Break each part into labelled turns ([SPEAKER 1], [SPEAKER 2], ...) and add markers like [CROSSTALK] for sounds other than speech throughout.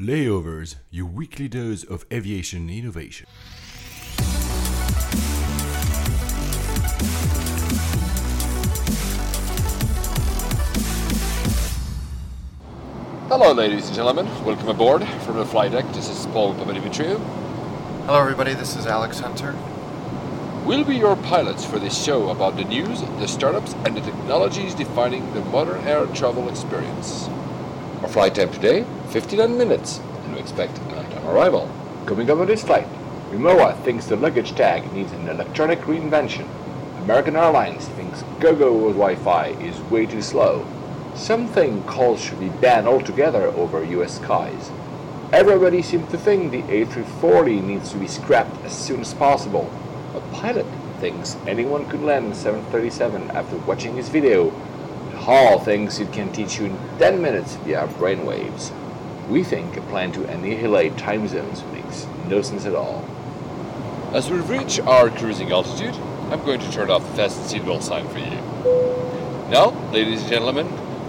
[SPEAKER 1] Layovers, your weekly dose of aviation innovation.
[SPEAKER 2] Hello, ladies and gentlemen. Welcome aboard from the flight deck. This is Paul Papadimitriou.
[SPEAKER 3] Hello, everybody. This is Alex Hunter.
[SPEAKER 2] We'll be your pilots for this show about the news, the startups, and the technologies defining the modern air travel experience. Our flight time today, 59 minutes, and we expect an on-time arrival. Coming up on this flight, Rimowa thinks the luggage tag needs an electronic reinvention. American Airlines thinks GoGo Wi-Fi is way too slow. Something calls should be banned altogether over US skies. Everybody seems to think the A340 needs to be scrapped as soon as possible. A pilot thinks anyone could land in 737 after watching his video. Hall thinks it can teach you in 10 minutes via brainwaves. We think a plan to annihilate time zones makes no sense at all. As we reach our cruising altitude, I'm going to turn off the fasten seatbelt sign for you. Now, ladies and gentlemen,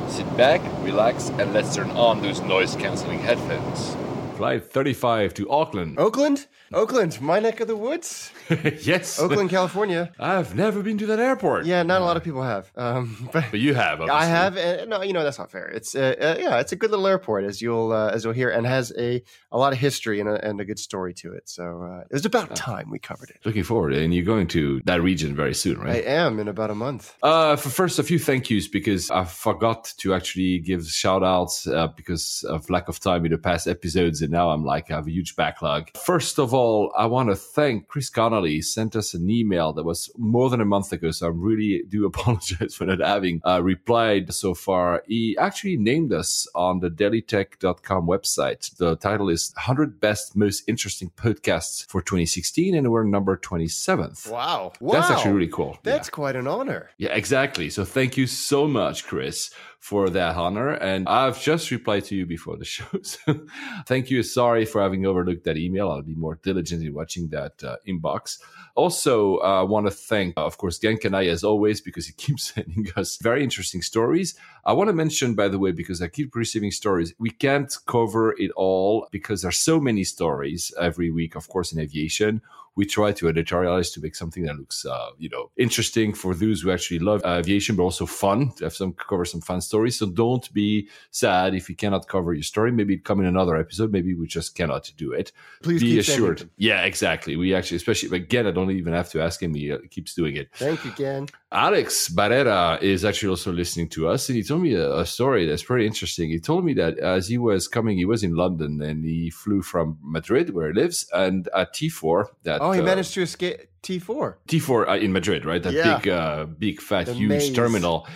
[SPEAKER 2] sit back, relax, and let's turn on those noise cancelling headphones.
[SPEAKER 1] Flight 35 to Auckland.
[SPEAKER 3] Oakland? Oakland, my neck of the woods. [LAUGHS]
[SPEAKER 1] yes.
[SPEAKER 3] Oakland, California.
[SPEAKER 1] I've never been to that airport.
[SPEAKER 3] Yeah, not a lot of people have. Um, [LAUGHS] but
[SPEAKER 1] But you have, obviously.
[SPEAKER 3] I have. And, no, you know that's not fair. It's uh, uh, yeah, it's a good little airport as you'll uh, as you'll hear, and has a a lot of history and a, and a good story to it. So uh, it was about time we covered it.
[SPEAKER 1] Looking forward, and you're going to that region very soon, right?
[SPEAKER 3] I am in about a month.
[SPEAKER 1] Uh, for first, a few thank yous because I forgot to actually give shout outs uh, because of lack of time in the past episodes. And now I'm like, I have a huge backlog. First of all, I want to thank Chris Connolly. He sent us an email that was more than a month ago. So I really [LAUGHS] do apologize for not having uh, replied so far. He actually named us on the dailytech.com website. The title is 100 Best Most Interesting Podcasts for 2016. And we're number 27th.
[SPEAKER 3] Wow, wow.
[SPEAKER 1] That's actually really cool. Yeah.
[SPEAKER 3] That's quite an honor.
[SPEAKER 1] Yeah, exactly. So thank you so much, Chris, for that honor. And I've just replied to you before the [LAUGHS] show. So thank you. Sorry for having overlooked that email. I'll be more diligent in watching that uh, inbox. Also, uh, I want to thank, uh, of course, Genkanai as always, because he [LAUGHS] keeps sending us very interesting stories. I want to mention, by the way, because I keep receiving stories, we can't cover it all because there's so many stories every week, of course, in aviation we try to editorialize to make something that looks, uh, you know, interesting for those who actually love aviation, but also fun to have some cover some fun stories. So don't be sad if you cannot cover your story. Maybe come in another episode. Maybe we just cannot do it.
[SPEAKER 3] Please
[SPEAKER 1] be assured. Yeah, exactly. We actually, especially again, I don't even have to ask him. He uh, keeps doing it.
[SPEAKER 3] Thank you again.
[SPEAKER 1] Alex Barrera is actually also listening to us, and he told me a, a story that's pretty interesting. He told me that as he was coming, he was in London, and he flew from Madrid, where he lives, and at T4. That
[SPEAKER 3] Oh, he
[SPEAKER 1] uh,
[SPEAKER 3] managed to escape T4.
[SPEAKER 1] T4 uh, in Madrid, right? That
[SPEAKER 3] Yeah.
[SPEAKER 1] big, uh, big, fat,
[SPEAKER 3] The
[SPEAKER 1] huge
[SPEAKER 3] maze.
[SPEAKER 1] terminal.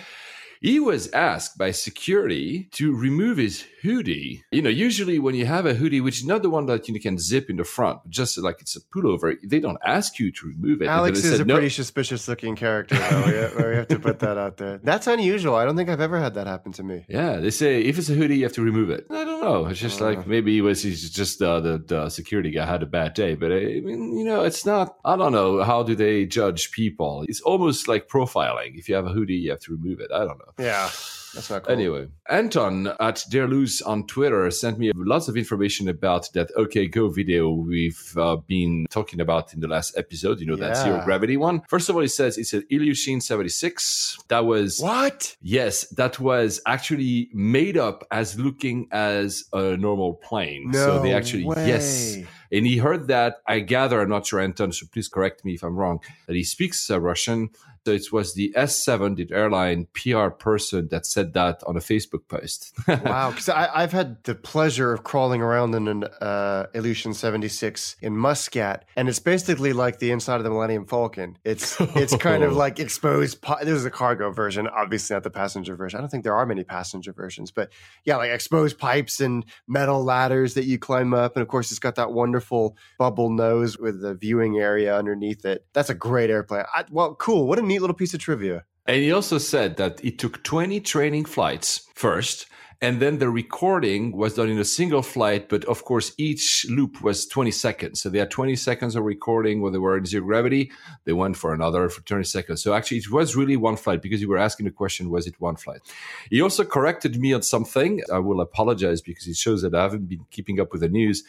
[SPEAKER 1] He was asked by security to remove his hoodie. You know, usually when you have a hoodie, which is not the one that you can zip in the front, just like it's a pullover, they don't ask you to remove it.
[SPEAKER 3] Alex is
[SPEAKER 1] said,
[SPEAKER 3] a
[SPEAKER 1] "No."
[SPEAKER 3] pretty suspicious looking character, though. we, have to put that out there. That's unusual. I don't think I've ever had that happen to me.
[SPEAKER 1] Yeah, they say if it's a hoodie, you have to remove it. I don't know. It's just
[SPEAKER 3] Uh.
[SPEAKER 1] like maybe he was he's just uh, the the security guy had a bad day, but I mean, you know, it's not. I don't know how do they judge people. It's almost like profiling. If you have a hoodie, you have to remove it. I don't know.
[SPEAKER 3] Yeah, that's not cool.
[SPEAKER 1] Anyway, Anton at Derluz on Twitter sent me lots of information about that OK Go video we've uh, been talking about in the last episode. You know, that zero gravity one. First of all, he says it's an Ilyushin 76. That was
[SPEAKER 3] What?
[SPEAKER 1] Yes, that was actually made up as looking as a normal plane. so they actually,
[SPEAKER 3] way.
[SPEAKER 1] yes. And he heard that. I gather, I'm not sure, Anton, so please correct me if I'm wrong, that he speaks uh, Russian. So it was the S7, the airline PR person that said that on a Facebook post. [LAUGHS]
[SPEAKER 3] wow, because I've had the pleasure of crawling around in an uh, Ilyushin 76 in Muscat, and it's basically like the inside of the Millennium Falcon. It's [LAUGHS] it's kind of like exposed. Pi- this is a cargo version, obviously not the passenger version. I don't think there are many passenger versions, but yeah, like exposed pipes and metal ladders that you climb up, and of course it's got that wonderful bubble nose with the viewing area underneath it. That's a great airplane. I, well, cool. What a neat little piece of trivia.
[SPEAKER 1] And he also said that it took 20 training flights first And then the recording was done in a single flight, but of course, each loop was 20 seconds. So they had 20 seconds of recording when they were in zero gravity. They went for another for 20 seconds. So actually, it was really one flight because you were asking the question, was it one flight? He also corrected me on something. I will apologize because it shows that I haven't been keeping up with the news.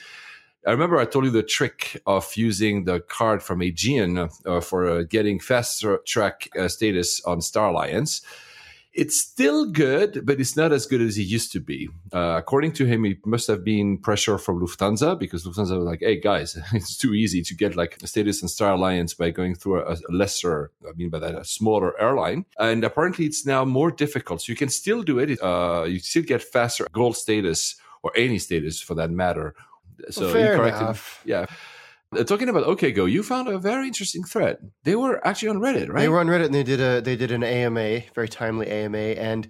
[SPEAKER 1] I remember I told you the trick of using the card from Aegean uh, for uh, getting fast track uh, status on Star Alliance it's still good, but it's not as good as it used to be. Uh, according to him, it must have been pressure from Lufthansa because Lufthansa was like, "Hey guys, [LAUGHS] it's too easy to get like a status in Star Alliance by going through a, a, lesser, I mean by that, a smaller airline." And apparently, it's now more difficult. So you can still do it. Uh, you still get faster gold status or any status for that matter.
[SPEAKER 3] So well, fair enough.
[SPEAKER 1] yeah. Uh, talking about OK Go, you found a very interesting thread. They were actually on Reddit, right?
[SPEAKER 3] They were on Reddit and they did a they did an AMA, very timely AMA, and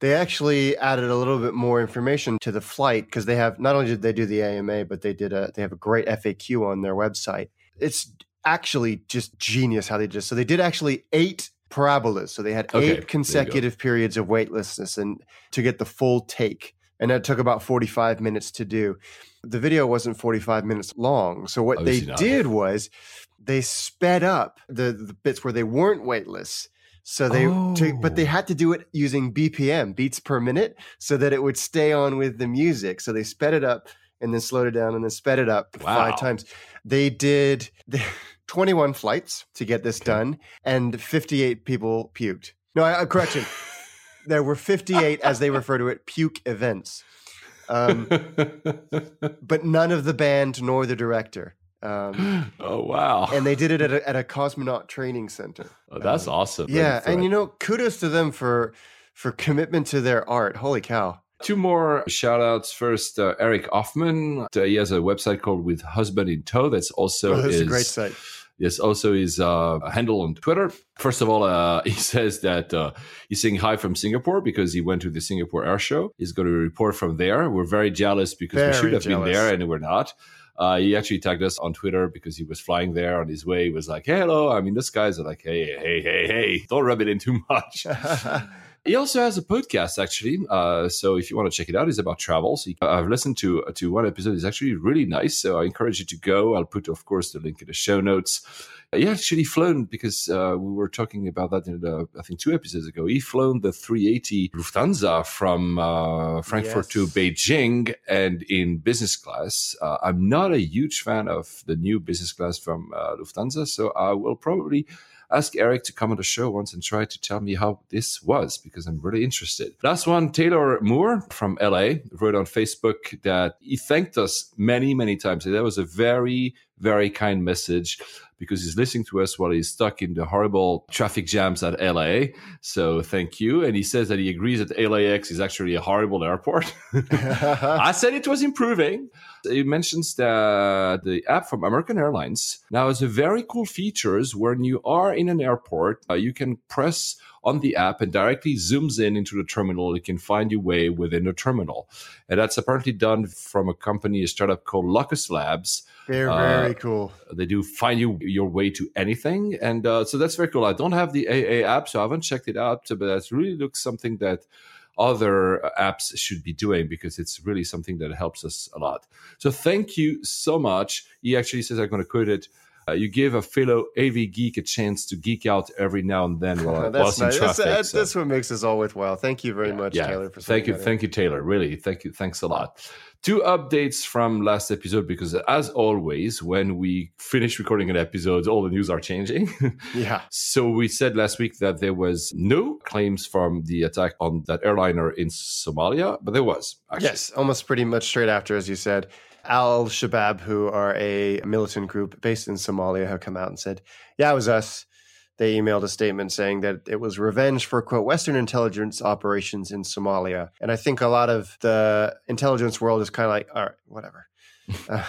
[SPEAKER 3] they actually added a little bit more information to the flight because they have not only did they do the AMA, but they did a they have a great FAQ on their website. It's actually just genius how they did. So they did actually eight parabolas. So they had okay, eight consecutive periods of weightlessness and to get the full take and that took about 45 minutes to do. The video wasn't 45 minutes long. So what Obviously they not. did was they sped up the, the bits where they weren't weightless. So they, oh. to, but they had to do it using BPM, beats per minute, so that it would stay on with the music. So they sped it up and then slowed it down and then sped it up wow. five times. They did [LAUGHS] 21 flights to get this okay. done, and 58 people puked. No, I, uh, correction [LAUGHS] there were 58, as they refer to it, puke events. Um, [LAUGHS] but none of the band nor the director.
[SPEAKER 1] Um, [GASPS] oh wow!
[SPEAKER 3] And they did it at a, at a cosmonaut training center.
[SPEAKER 1] Oh, that's um, awesome.
[SPEAKER 3] Yeah, and you know, kudos to them for for commitment to their art. Holy cow!
[SPEAKER 1] Two more shout outs. First, uh, Eric Hoffman. Uh, he has a website called With Husband in Tow. That's also
[SPEAKER 3] oh, that's a great site.
[SPEAKER 1] Yes, also his uh, handle on Twitter. First of all, uh, [LAUGHS] he says that uh, he's saying hi from Singapore because he went to the Singapore Air Show. He's going to report from there. We're very jealous because very we should have jealous. been there and we're not. Uh, he actually tagged us on Twitter because he was flying there on his way. He was like, hey, hello. I mean, this guy's like, hey, hey, hey, hey, don't rub it in too much. [LAUGHS] He also has a podcast, actually. Uh, so if you want to check it out, it's about travel. So I've listened to to one episode. It's actually really nice. So I encourage you to go. I'll put, of course, the link in the show notes. He actually flown because uh, we were talking about that in the, I think two episodes ago. He flown the 380 Lufthansa from uh, Frankfurt yes. to Beijing and in business class. Uh, I'm not a huge fan of the new business class from uh, Lufthansa, so I will probably ask Eric to come on the show once and try to tell me how this was because I'm really interested. Last one, Taylor Moore from LA wrote on Facebook that he thanked us many, many times. That was a very, very kind message because he's listening to us while he's stuck in the horrible traffic jams at LA. So thank you. And he says that he agrees that LAX is actually a horrible airport. [LAUGHS] I said it was improving. He mentions that the app from American Airlines now has a very cool features when you are in an airport, uh, you can press on the app and directly zooms in into the terminal. It can find your way within the terminal. And that's apparently done from a company, a startup called Locus Labs.
[SPEAKER 3] They're very uh, cool.
[SPEAKER 1] They do find you your way to anything. And uh, so that's very cool. I don't have the AA app, so I haven't checked it out, but that really looks something that other apps should be doing because it's really something that helps us a lot. So thank you so much. He actually says I'm going to quote it. Uh, you give a fellow AV geek a chance to geek out every now and then while, [LAUGHS] that's while in traffic.
[SPEAKER 3] That's, so. that's, what makes us all worthwhile. Thank you very yeah, much,
[SPEAKER 1] yeah.
[SPEAKER 3] Taylor.
[SPEAKER 1] For thank you, thank you, Taylor. Really, thank you, thanks a lot. Two updates from last episode because, as always, when we finish recording an episode, all the news are changing. [LAUGHS]
[SPEAKER 3] yeah.
[SPEAKER 1] So we said last week that there was no claims from the attack on that airliner in Somalia, but there was.
[SPEAKER 3] Actually. Yes, almost pretty much straight after, as you said. Al Shabaab, who are a militant group based in Somalia, have come out and said, "Yeah, it was us." they emailed a statement saying that it was revenge for quote Western intelligence operations in Somalia. And I think a lot of the intelligence world is kind of like, all right, whatever. [LAUGHS] Uh,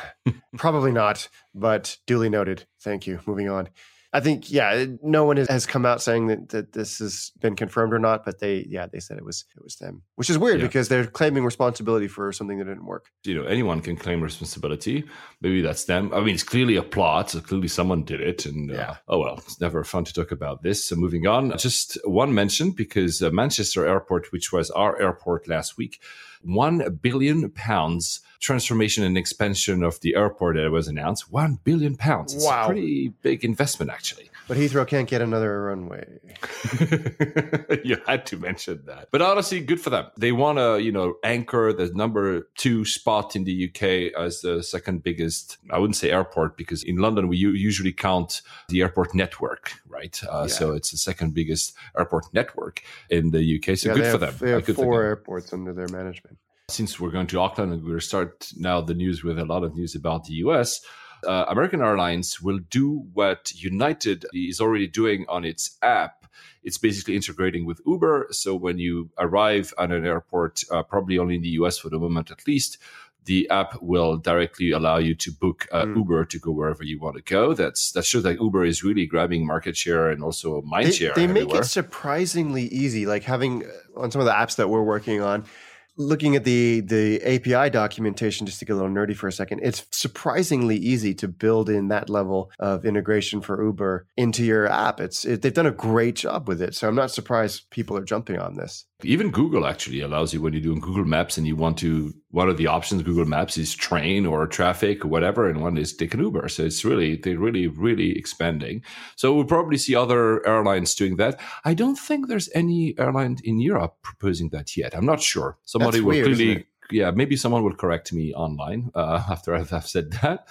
[SPEAKER 3] probably not, but duly noted. Thank you. Moving on. I think, yeah, no one has come out saying that, that this has been confirmed or not, but they, yeah, they said it was it was them, which is weird yeah. because they're claiming responsibility for something that didn't work.
[SPEAKER 1] You know, anyone can claim responsibility. Maybe that's them. I mean, it's clearly a plot. So clearly, someone did it, and uh, yeah. Uh, oh well, it's never fun to talk about this. So moving on, just one mention because uh, Manchester Airport, which was our airport last week 1 billion pounds transformation and expansion of the airport that was announced. 1 billion pounds. It's
[SPEAKER 3] Wow.
[SPEAKER 1] a pretty big investment, actually.
[SPEAKER 3] But Heathrow can't get another runway. [LAUGHS]
[SPEAKER 1] you had to mention that. But honestly, good for them. They want to, you know, anchor the number two spot in the UK as the second biggest, I wouldn't say airport, because in London, we usually count the airport network, right? Uh, So it's the second biggest airport network in the UK. So
[SPEAKER 3] Yeah,
[SPEAKER 1] good
[SPEAKER 3] they
[SPEAKER 1] for them.
[SPEAKER 3] They
[SPEAKER 1] Uh,
[SPEAKER 3] have
[SPEAKER 1] good
[SPEAKER 3] four airports under their management.
[SPEAKER 1] Since we're going to Auckland and we're going to start now the news with a lot of news about the US, uh, American Airlines will do what United is already doing on its app. It's basically integrating with Uber. So when you arrive at an airport, uh, probably only in the US for the moment at least, the app will directly allow you to book uh,
[SPEAKER 3] Mm.
[SPEAKER 1] Uber to go wherever you want to go. That's that shows that Uber is really grabbing market share and also mind
[SPEAKER 3] They,
[SPEAKER 1] share.
[SPEAKER 3] they make it surprisingly easy. Like having uh, on some of the apps that we're working on, looking at the the API documentation, just to get a little nerdy for a second, it's surprisingly easy to build in that level of integration for Uber into your app. It's it, they've done a great job with it. So I'm not surprised people are jumping on this.
[SPEAKER 1] Even Google actually allows you when you're doing Google Maps and you want to, one of the options Google Maps is train or traffic or whatever, and one is take an Uber. So it's really, they're really, really expanding. So we'll probably see other airlines doing that. I don't think there's any airline in Europe proposing that yet. I'm not sure. Somebody
[SPEAKER 3] That's
[SPEAKER 1] will
[SPEAKER 3] weird,
[SPEAKER 1] clearly, yeah, maybe someone will correct me online uh, [LAUGHS] after I've I've said that.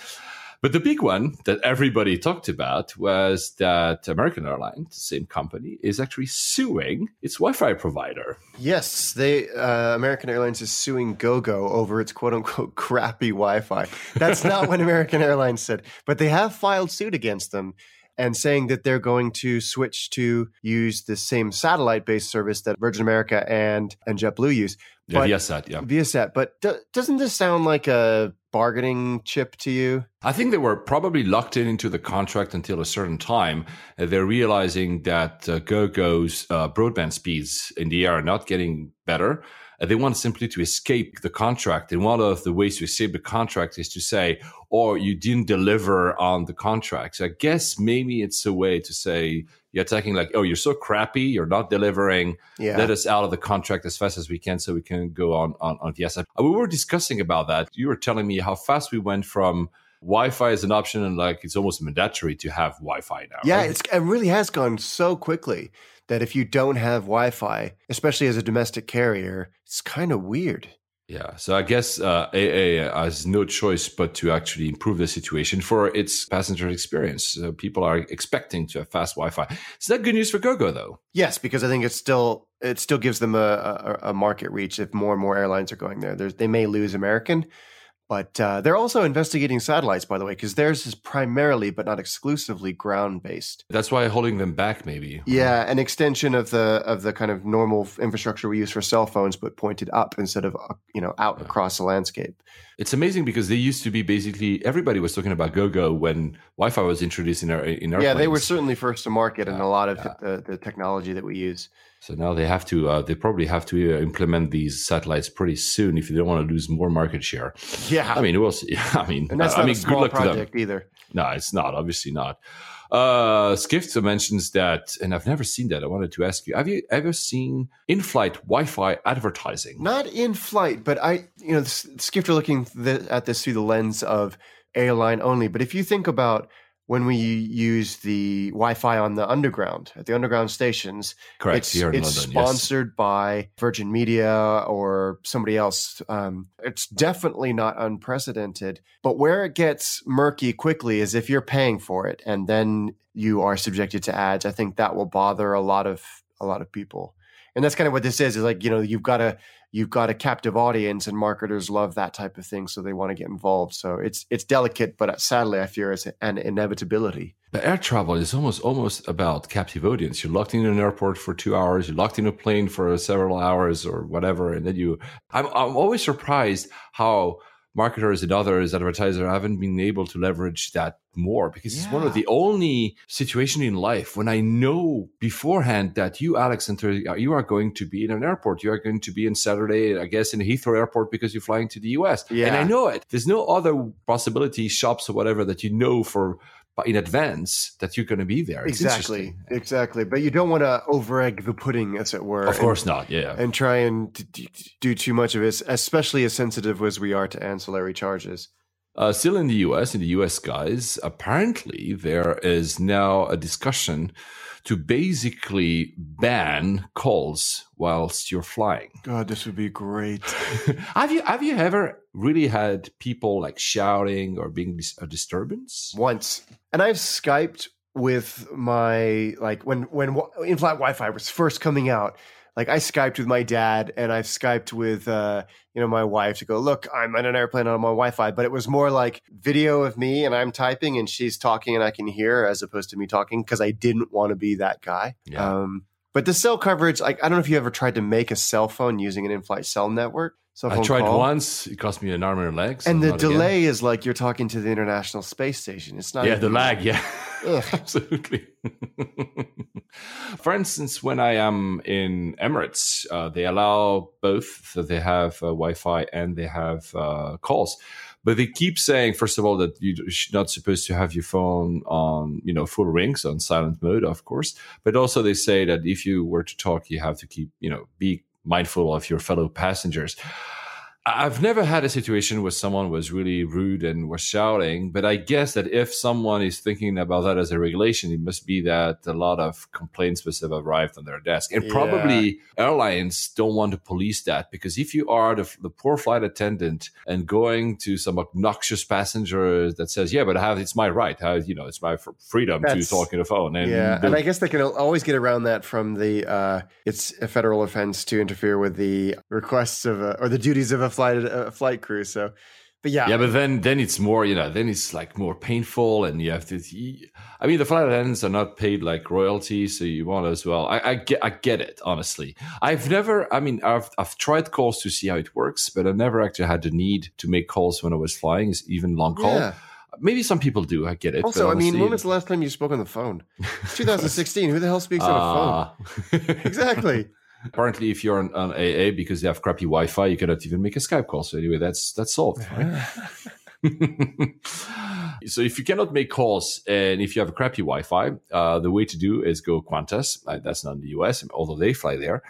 [SPEAKER 1] But the big one that everybody talked about was that American Airlines, the same company, is actually suing its Wi-Fi provider.
[SPEAKER 3] Yes, they uh, American Airlines is suing GoGo over its quote unquote crappy Wi-Fi. That's not what [LAUGHS] American Airlines said, but they have filed suit against them and saying that they're going to switch to use the same satellite-based service that Virgin America and and JetBlue use.
[SPEAKER 1] Yeah,
[SPEAKER 3] But-
[SPEAKER 1] Viasat, yeah.
[SPEAKER 3] Viasat, but do, doesn't this sound like a bargaining chip to you?
[SPEAKER 1] I think they were probably locked in into the contract until a certain time. Uh, they're realizing that uh, GoGo's uh, broadband speeds in the air are not getting better. Uh, they want simply to escape the contract. And one of the ways to escape the contract is to say, or you didn't deliver on the contract. So I guess maybe it's a way to say, you're attacking like, oh, you're so crappy, you're not delivering.
[SPEAKER 3] Yeah.
[SPEAKER 1] Let us out of the contract as fast as we can so we can go on on, on Viasat. Uh, We were discussing about that. You were telling me how fast we went from Wi-Fi as an option and like it's almost mandatory to have Wi-Fi now.
[SPEAKER 3] Yeah,
[SPEAKER 1] right?
[SPEAKER 3] it's, it really has gone so quickly that if you don't have Wi-Fi, especially as a domestic carrier, it's kind of weird.
[SPEAKER 1] yeah. So I guess uh, AA has no choice but to actually improve the situation for its passenger experience. So people are expecting to have fast Wi-Fi. Is that good news for GoGo though?
[SPEAKER 3] Yes, because I think it's still it still gives them a, a, a market reach if more and more airlines are going there. There's, they may lose American, but uh, they're also investigating satellites, by the way, because theirs is primarily but not exclusively ground based.
[SPEAKER 1] That's why holding them back, maybe.
[SPEAKER 3] Yeah, an extension of the of the kind of normal infrastructure we use for cell phones, but pointed up instead of uh, you know out across the landscape.
[SPEAKER 1] It's amazing because they used to be basically everybody was talking about GoGo when Wi-Fi was introduced in our in airplanes.
[SPEAKER 3] Yeah, they were certainly first to market in a lot of
[SPEAKER 1] yeah.
[SPEAKER 3] the, the technology that we use.
[SPEAKER 1] So now they have to. Uh, they probably have to uh, implement these satellites pretty soon if they don't want to lose more market share.
[SPEAKER 3] Yeah,
[SPEAKER 1] I mean, we'll see. [LAUGHS] I mean,
[SPEAKER 3] and that's
[SPEAKER 1] I mean,
[SPEAKER 3] a small
[SPEAKER 1] good luck to
[SPEAKER 3] project
[SPEAKER 1] them.
[SPEAKER 3] either.
[SPEAKER 1] No, it's not. Obviously not. Uh, Skift mentions that, and I've never seen that. I wanted to ask you: Have you ever seen in-flight Wi-Fi advertising?
[SPEAKER 3] Not in flight, but I, you know, Skifter looking th- at this through the lens of airline only. But if you think about when we use the Wi-Fi on the underground at the underground stations,
[SPEAKER 1] Correct.
[SPEAKER 3] it's,
[SPEAKER 1] here in
[SPEAKER 3] it's
[SPEAKER 1] London, yes.
[SPEAKER 3] sponsored by Virgin Media or somebody else. Um, it's definitely not unprecedented. But where it gets murky quickly is if you're paying for it and then you are subjected to ads. I think that will bother a lot of a lot of people. And that's kind of what this is. Is like you know you've got a you've got a captive audience, and marketers love that type of thing, so they want to get involved. So it's it's delicate, but uh, sadly, I fear it's an inevitability.
[SPEAKER 1] But air travel is almost almost about captive audience. You're locked in an airport for two hours. You're locked in a plane for several hours or whatever, and then you. I'm I'm always surprised how marketers and others advertisers haven't been able to leverage that more because it's one of the only situation in life when I know beforehand that you, Alex, and uh, you are going to be in an airport. You are going to be in Saturday, I guess, in Heathrow Airport because you're flying to the US.
[SPEAKER 3] Yeah.
[SPEAKER 1] And I know it. There's no other possibility, shops or whatever that you know for in advance that you're going to be there. It's
[SPEAKER 3] exactly, exactly. But you don't want to over egg the pudding, as it were.
[SPEAKER 1] Of and, course not. Yeah,
[SPEAKER 3] and try and do too much of it, especially as sensitive as we are to ancillary charges.
[SPEAKER 1] Uh, still in the US, in the US, guys, apparently there is now a discussion to basically ban calls whilst you're flying.
[SPEAKER 3] God, this would be great. [LAUGHS]
[SPEAKER 1] have you have you ever really had people like shouting or being a disturbance?
[SPEAKER 3] Once, and I've skyped with my like when when in-flight Wi-Fi was first coming out like I Skyped with my dad and I've Skyped with uh, you know my wife to go look I'm on an airplane on my Wi-Fi, but it was more like video of me and I'm typing and she's talking and I can hear as opposed to me talking because I didn't want to be that guy. Yeah. Um, but the cell coverage, like I don't know if you ever tried to make a cell phone using an in-flight cell network.
[SPEAKER 1] I tried call. once. It cost me an arm and a leg.
[SPEAKER 3] So and the delay again. is like you're talking to the International Space Station. It's not.
[SPEAKER 1] Yeah, the lag. Yeah, [LAUGHS] absolutely. [LAUGHS] For instance, when I am in Emirates, uh, they allow both. So they have uh, Wi-Fi and they have uh, calls. But they keep saying, first of all, that you're not supposed to have your phone on, you know, full rings on silent mode, of course. But also they say that if you were to talk, you have to keep, you know, be mindful of your fellow passengers. I've never had a situation where someone was really rude and was shouting, but I guess that if someone is thinking about that as a regulation, it must be that a lot of complaints must have arrived on their desk. And yeah. probably airlines don't want to police that because if you are the, the, poor flight attendant and going to some obnoxious passenger that says, "Yeah, but I have it's my right, I, you know, it's my freedom That's, to talk on the phone,"
[SPEAKER 3] and yeah, and I guess they can always get around that from the uh, it's a federal offense to interfere with the requests of a, or the duties of a flight a flight crew. So, but yeah,
[SPEAKER 1] yeah, but then then it's more you know then it's like more painful, and you have to. I mean, the flight attendants are not paid like royalty, so you want as well. I, I get I get it honestly. I've never. I mean, I've I've tried calls to see how it works, but I never actually had the need to make calls when I was flying, even long call. Yeah. Maybe some people do. I get it.
[SPEAKER 3] Also, I mean, when was the last time you spoke on the phone? [LAUGHS] 2016. Who the hell speaks uh, on a phone? Ah. [LAUGHS] exactly.
[SPEAKER 1] Apparently, if you're on, on, AA because they have crappy Wi-Fi, you cannot even make a Skype call. So anyway, that's that's solved. Right? [LAUGHS] so if you cannot make calls and if you have a crappy Wi-Fi, uh, the way to do is go Qantas. Uh, that's not in the US, although they fly there.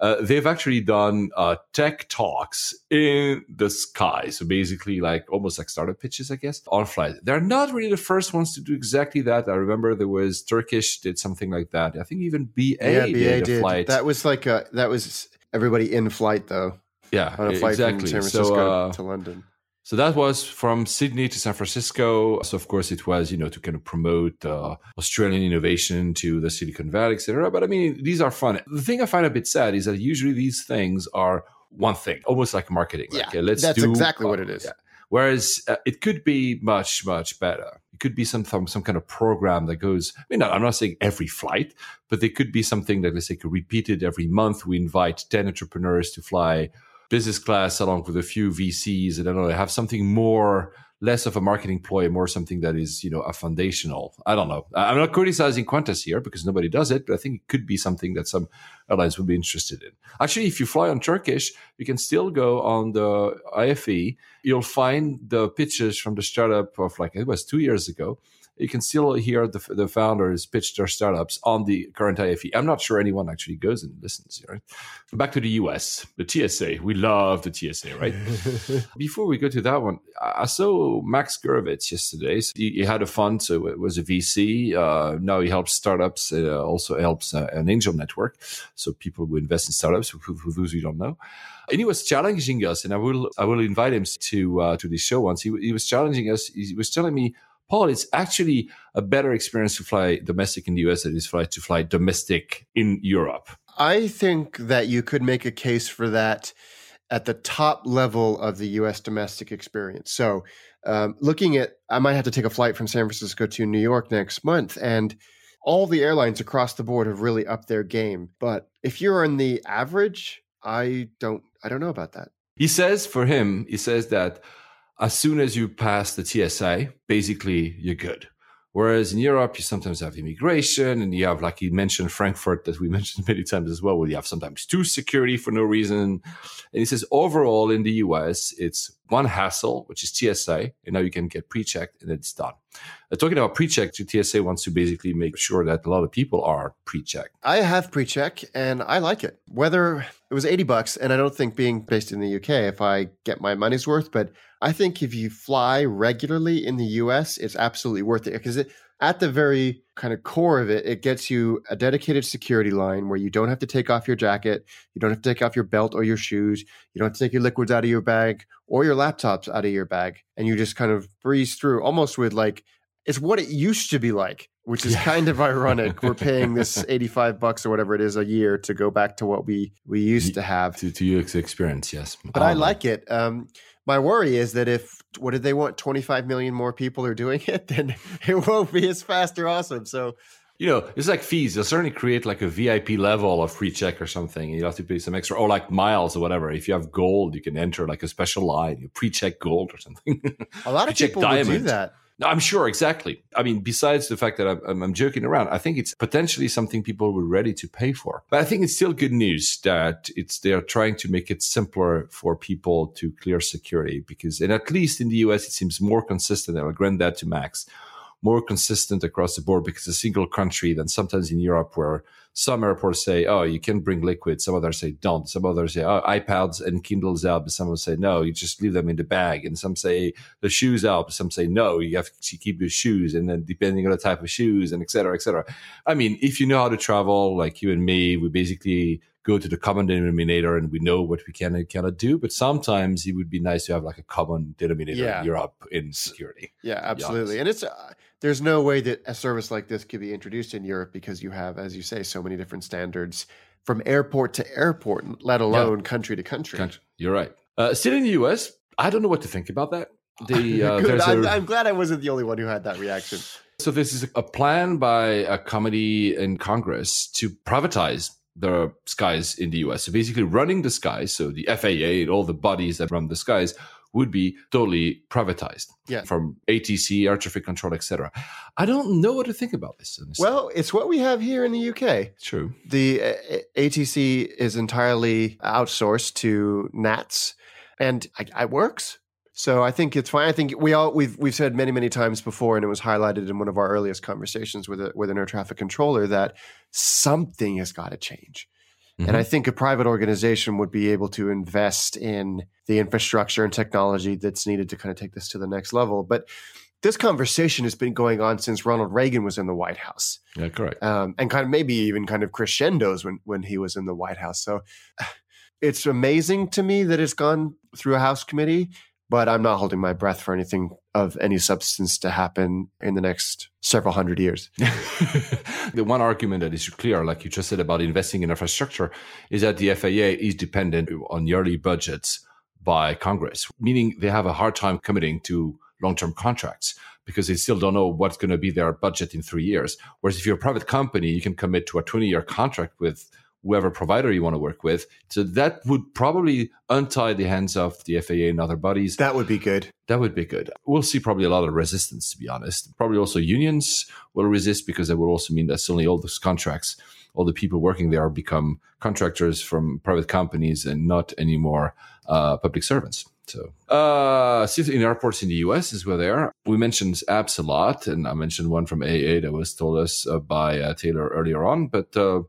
[SPEAKER 1] Uh, they've actually done uh, tech talks in the sky. So basically, like almost like startup pitches, I guess, on flight. They're not really the first ones to do exactly that. I remember there was Turkish did something like that. I think even BA, yeah, BA did, did. flight.
[SPEAKER 3] That was like a, that was everybody in flight though.
[SPEAKER 1] Yeah,
[SPEAKER 3] on a flight exactly. from San Francisco so, uh, to London.
[SPEAKER 1] So that was from Sydney to San Francisco. So of course it was, you know, to kind of promote uh, Australian innovation to the Silicon Valley, etc. But I mean, these are fun. The thing I find a bit sad is that usually these things are one thing, almost like marketing.
[SPEAKER 3] Yeah, like, let's that's do, exactly uh, what it is. Yeah.
[SPEAKER 1] Whereas uh, it could be much, much better. It could be some some kind of program that goes. I mean, I'm not saying every flight, but there could be something that let's say repeated every month. We invite ten entrepreneurs to fly business class along with a few VCs. And I don't know, have something more, less of a marketing ploy, more something that is, you know, a foundational. I don't know. I'm not criticizing Qantas here because nobody does it, but I think it could be something that some airlines would be interested in. Actually, if you fly on Turkish, you can still go on the IFE. You'll find the pitches from the startup of like, it was two years ago you can still hear the, the founders pitch their startups on the current IFE. I'm not sure anyone actually goes and listens. Right? Back to the US, the TSA. We love the TSA, right? [LAUGHS] Before we go to that one, I saw Max Gurevitz yesterday. So he, he, had a fund, so it was a VC. Uh, now he helps startups. Uh, also helps uh, an angel network, so people who invest in startups. who, for those who don't know and he was challenging us and i will i will invite him to uh, to this show once he, he was challenging us he was telling me Paul, it's actually a better experience to fly domestic in the US than it is fly to fly domestic in Europe.
[SPEAKER 3] I think that you could make a case for that at the top level of the US domestic experience. So, um, looking at, I might have to take a flight from San Francisco to New York next month, and all the airlines across the board have really upped their game. But if you're in the average, I don't, I don't know about that.
[SPEAKER 1] He says for him, he says that as soon as you pass the TSA, basically you're good. Whereas in Europe, you sometimes have immigration and you have, like you mentioned, Frankfurt, that we [LAUGHS] mentioned many times as well, where you have sometimes two security for no reason. And he says overall in the US, it's one hassle, which is TSA, and now you can get pre-checked and it's done. Uh, talking about pre-check, TSA wants to basically make sure that a lot of people are pre-checked.
[SPEAKER 3] I have pre-check and I like it. Whether it was 80 bucks, and I don't think being based in the UK, if I get my money's worth, but I think if you fly regularly in the US, it's absolutely worth it because it, at the very kind of core of it, it gets you a dedicated security line where you don't have to take off your jacket, you don't have to take off your belt or your shoes, you don't have to take your liquids out of your bag or your laptops out of your bag, and you just kind of breeze through almost with like it's what it used to be like, which is yeah. kind of ironic. We're paying this [LAUGHS] 85 bucks or whatever it is a year to go back to what we we used to have.
[SPEAKER 1] To to UX experience, yes.
[SPEAKER 3] But um, I like it. Um, my worry is that if what did they want 25 million more people are doing it [LAUGHS] then it won't be as fast or awesome. So
[SPEAKER 1] you know it's like fees. They'll certainly create like a vip level of pre-check or something and you have to pay some extra or like miles or whatever. If you have gold you can enter like a special line you pre-check gold or something.
[SPEAKER 3] A lot [LAUGHS] of people will do that
[SPEAKER 1] no, I'm sure, exactly. I mean, besides the fact that I'm, I'm, joking around, I think it's potentially something people were ready to pay for. But I think it's still good news that it's they're trying to make it simpler for people to clear security because, and at least in the US, it seems more consistent. I'll grant that to Max more consistent across the board because a single country than sometimes in Europe where some airports say, oh, you can bring liquid. Some others say don't. Some others say, oh, iPads and Kindles out. But some will say, no, you just leave them in the bag. And some say the shoes out. But some say, no, you have to keep your shoes. And then depending on the type of shoes and et cetera, et cetera. I mean, if you know how to travel, like you and me, we basically go to the common denominator and we know what we can and cannot do. But sometimes it would be nice to have like a common denominator yeah. in Europe in security.
[SPEAKER 3] Yeah, absolutely. And it's, uh, there's no way that a service like this could be introduced in Europe because you have, as you say, so many different standards from airport to airport, let alone yeah. country to country. country.
[SPEAKER 1] You're right. Uh, still in the US, I don't know what to think about that. [LAUGHS]
[SPEAKER 3] The, uh, Good. I'm, a, I'm glad I wasn't the only one who had that reaction.
[SPEAKER 1] So this is a plan by a committee in Congress to privatize the skies in the US. So basically running the skies, so the FAA and all the bodies that run the skies would be totally privatized
[SPEAKER 3] yeah.
[SPEAKER 1] from ATC, air traffic control, etc. I don't know what to think about this.
[SPEAKER 3] Well, it's what we have here in the UK.
[SPEAKER 1] True.
[SPEAKER 3] The uh, ATC is entirely outsourced to NATS, and it works. So I think it's fine. I think we all we've we've said many many times before, and it was highlighted in one of our earliest conversations with a, with an air traffic controller that something has got to change. Mm-hmm. And I think a private organization would be able to invest in the infrastructure and technology that's needed to kind of take this to the next level. But this conversation has been going on since Ronald Reagan was in the White House.
[SPEAKER 1] Yeah, correct.
[SPEAKER 3] Um, and kind of maybe even kind of crescendos when when he was in the White House. So [SIGHS] it's amazing to me that it's gone through a House committee but I'm not holding my breath for anything of any substance to happen in the next several hundred years. [LAUGHS]
[SPEAKER 1] the one argument that is clear, like you just said about investing in infrastructure, is that the FAA is dependent on yearly budgets by Congress, meaning they have a hard time committing to long term contracts because they still don't know what's going to be their budget in three years. Whereas if you're a private company, you can commit to a 20 year contract with whoever provider you want to work with. So that would probably untie the hands of the FAA and other bodies.
[SPEAKER 3] That would be good.
[SPEAKER 1] That would be good. We'll see probably a lot of resistance, to be honest. Probably also unions will resist because that would also mean that suddenly all those contracts, all the people working there become contractors from private companies and not anymore uh, public servants. So, uh, in airports in the US is where they are. We mentioned apps a lot, and I mentioned one from AA that was told us uh, by uh, Taylor earlier on, but uh,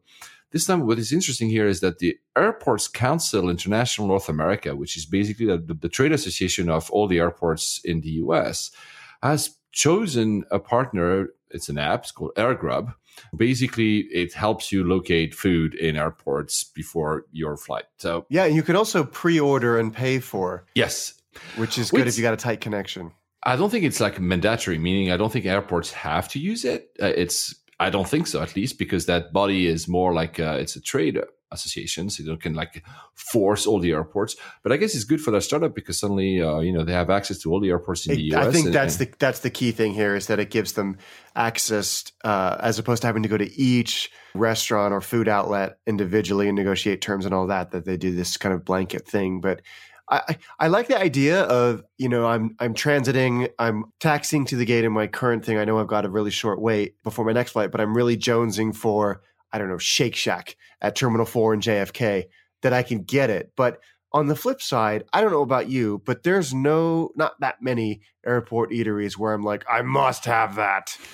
[SPEAKER 1] this time, what is interesting here is that the Airports Council International North America, which is basically the, the trade association of all the airports in the US, has chosen a partner. It's an app. It's called AirGrub. Basically, it helps you locate food in airports before your flight. So
[SPEAKER 3] yeah, you can also pre-order and pay for.
[SPEAKER 1] Yes,
[SPEAKER 3] which is good if you got a tight connection.
[SPEAKER 1] I don't think it's like mandatory, meaning I don't think airports have to use it. Uh, it's I don't think so, at least, because that body is more like uh, it's a trade association, so you can like force all the airports. But I guess it's good for their startup because suddenly, uh, you know, they have access to all the airports in it, the US.
[SPEAKER 3] I think and, that's and, the that's the key thing here is that it gives them access uh, as opposed to having to go to each restaurant or food outlet individually and negotiate terms and all that. That they do this kind of blanket thing, but I, I like the idea of you know I'm I'm transiting I'm taxiing to the gate in my current thing. I know I've got a really short wait before my next flight but I'm really jonesing for I don't know Shake Shack at Terminal Four in JFK that I can get it. But on the flip side, I don't know about you, but there's no not that many airport eateries where I'm like, I must have that. [LAUGHS]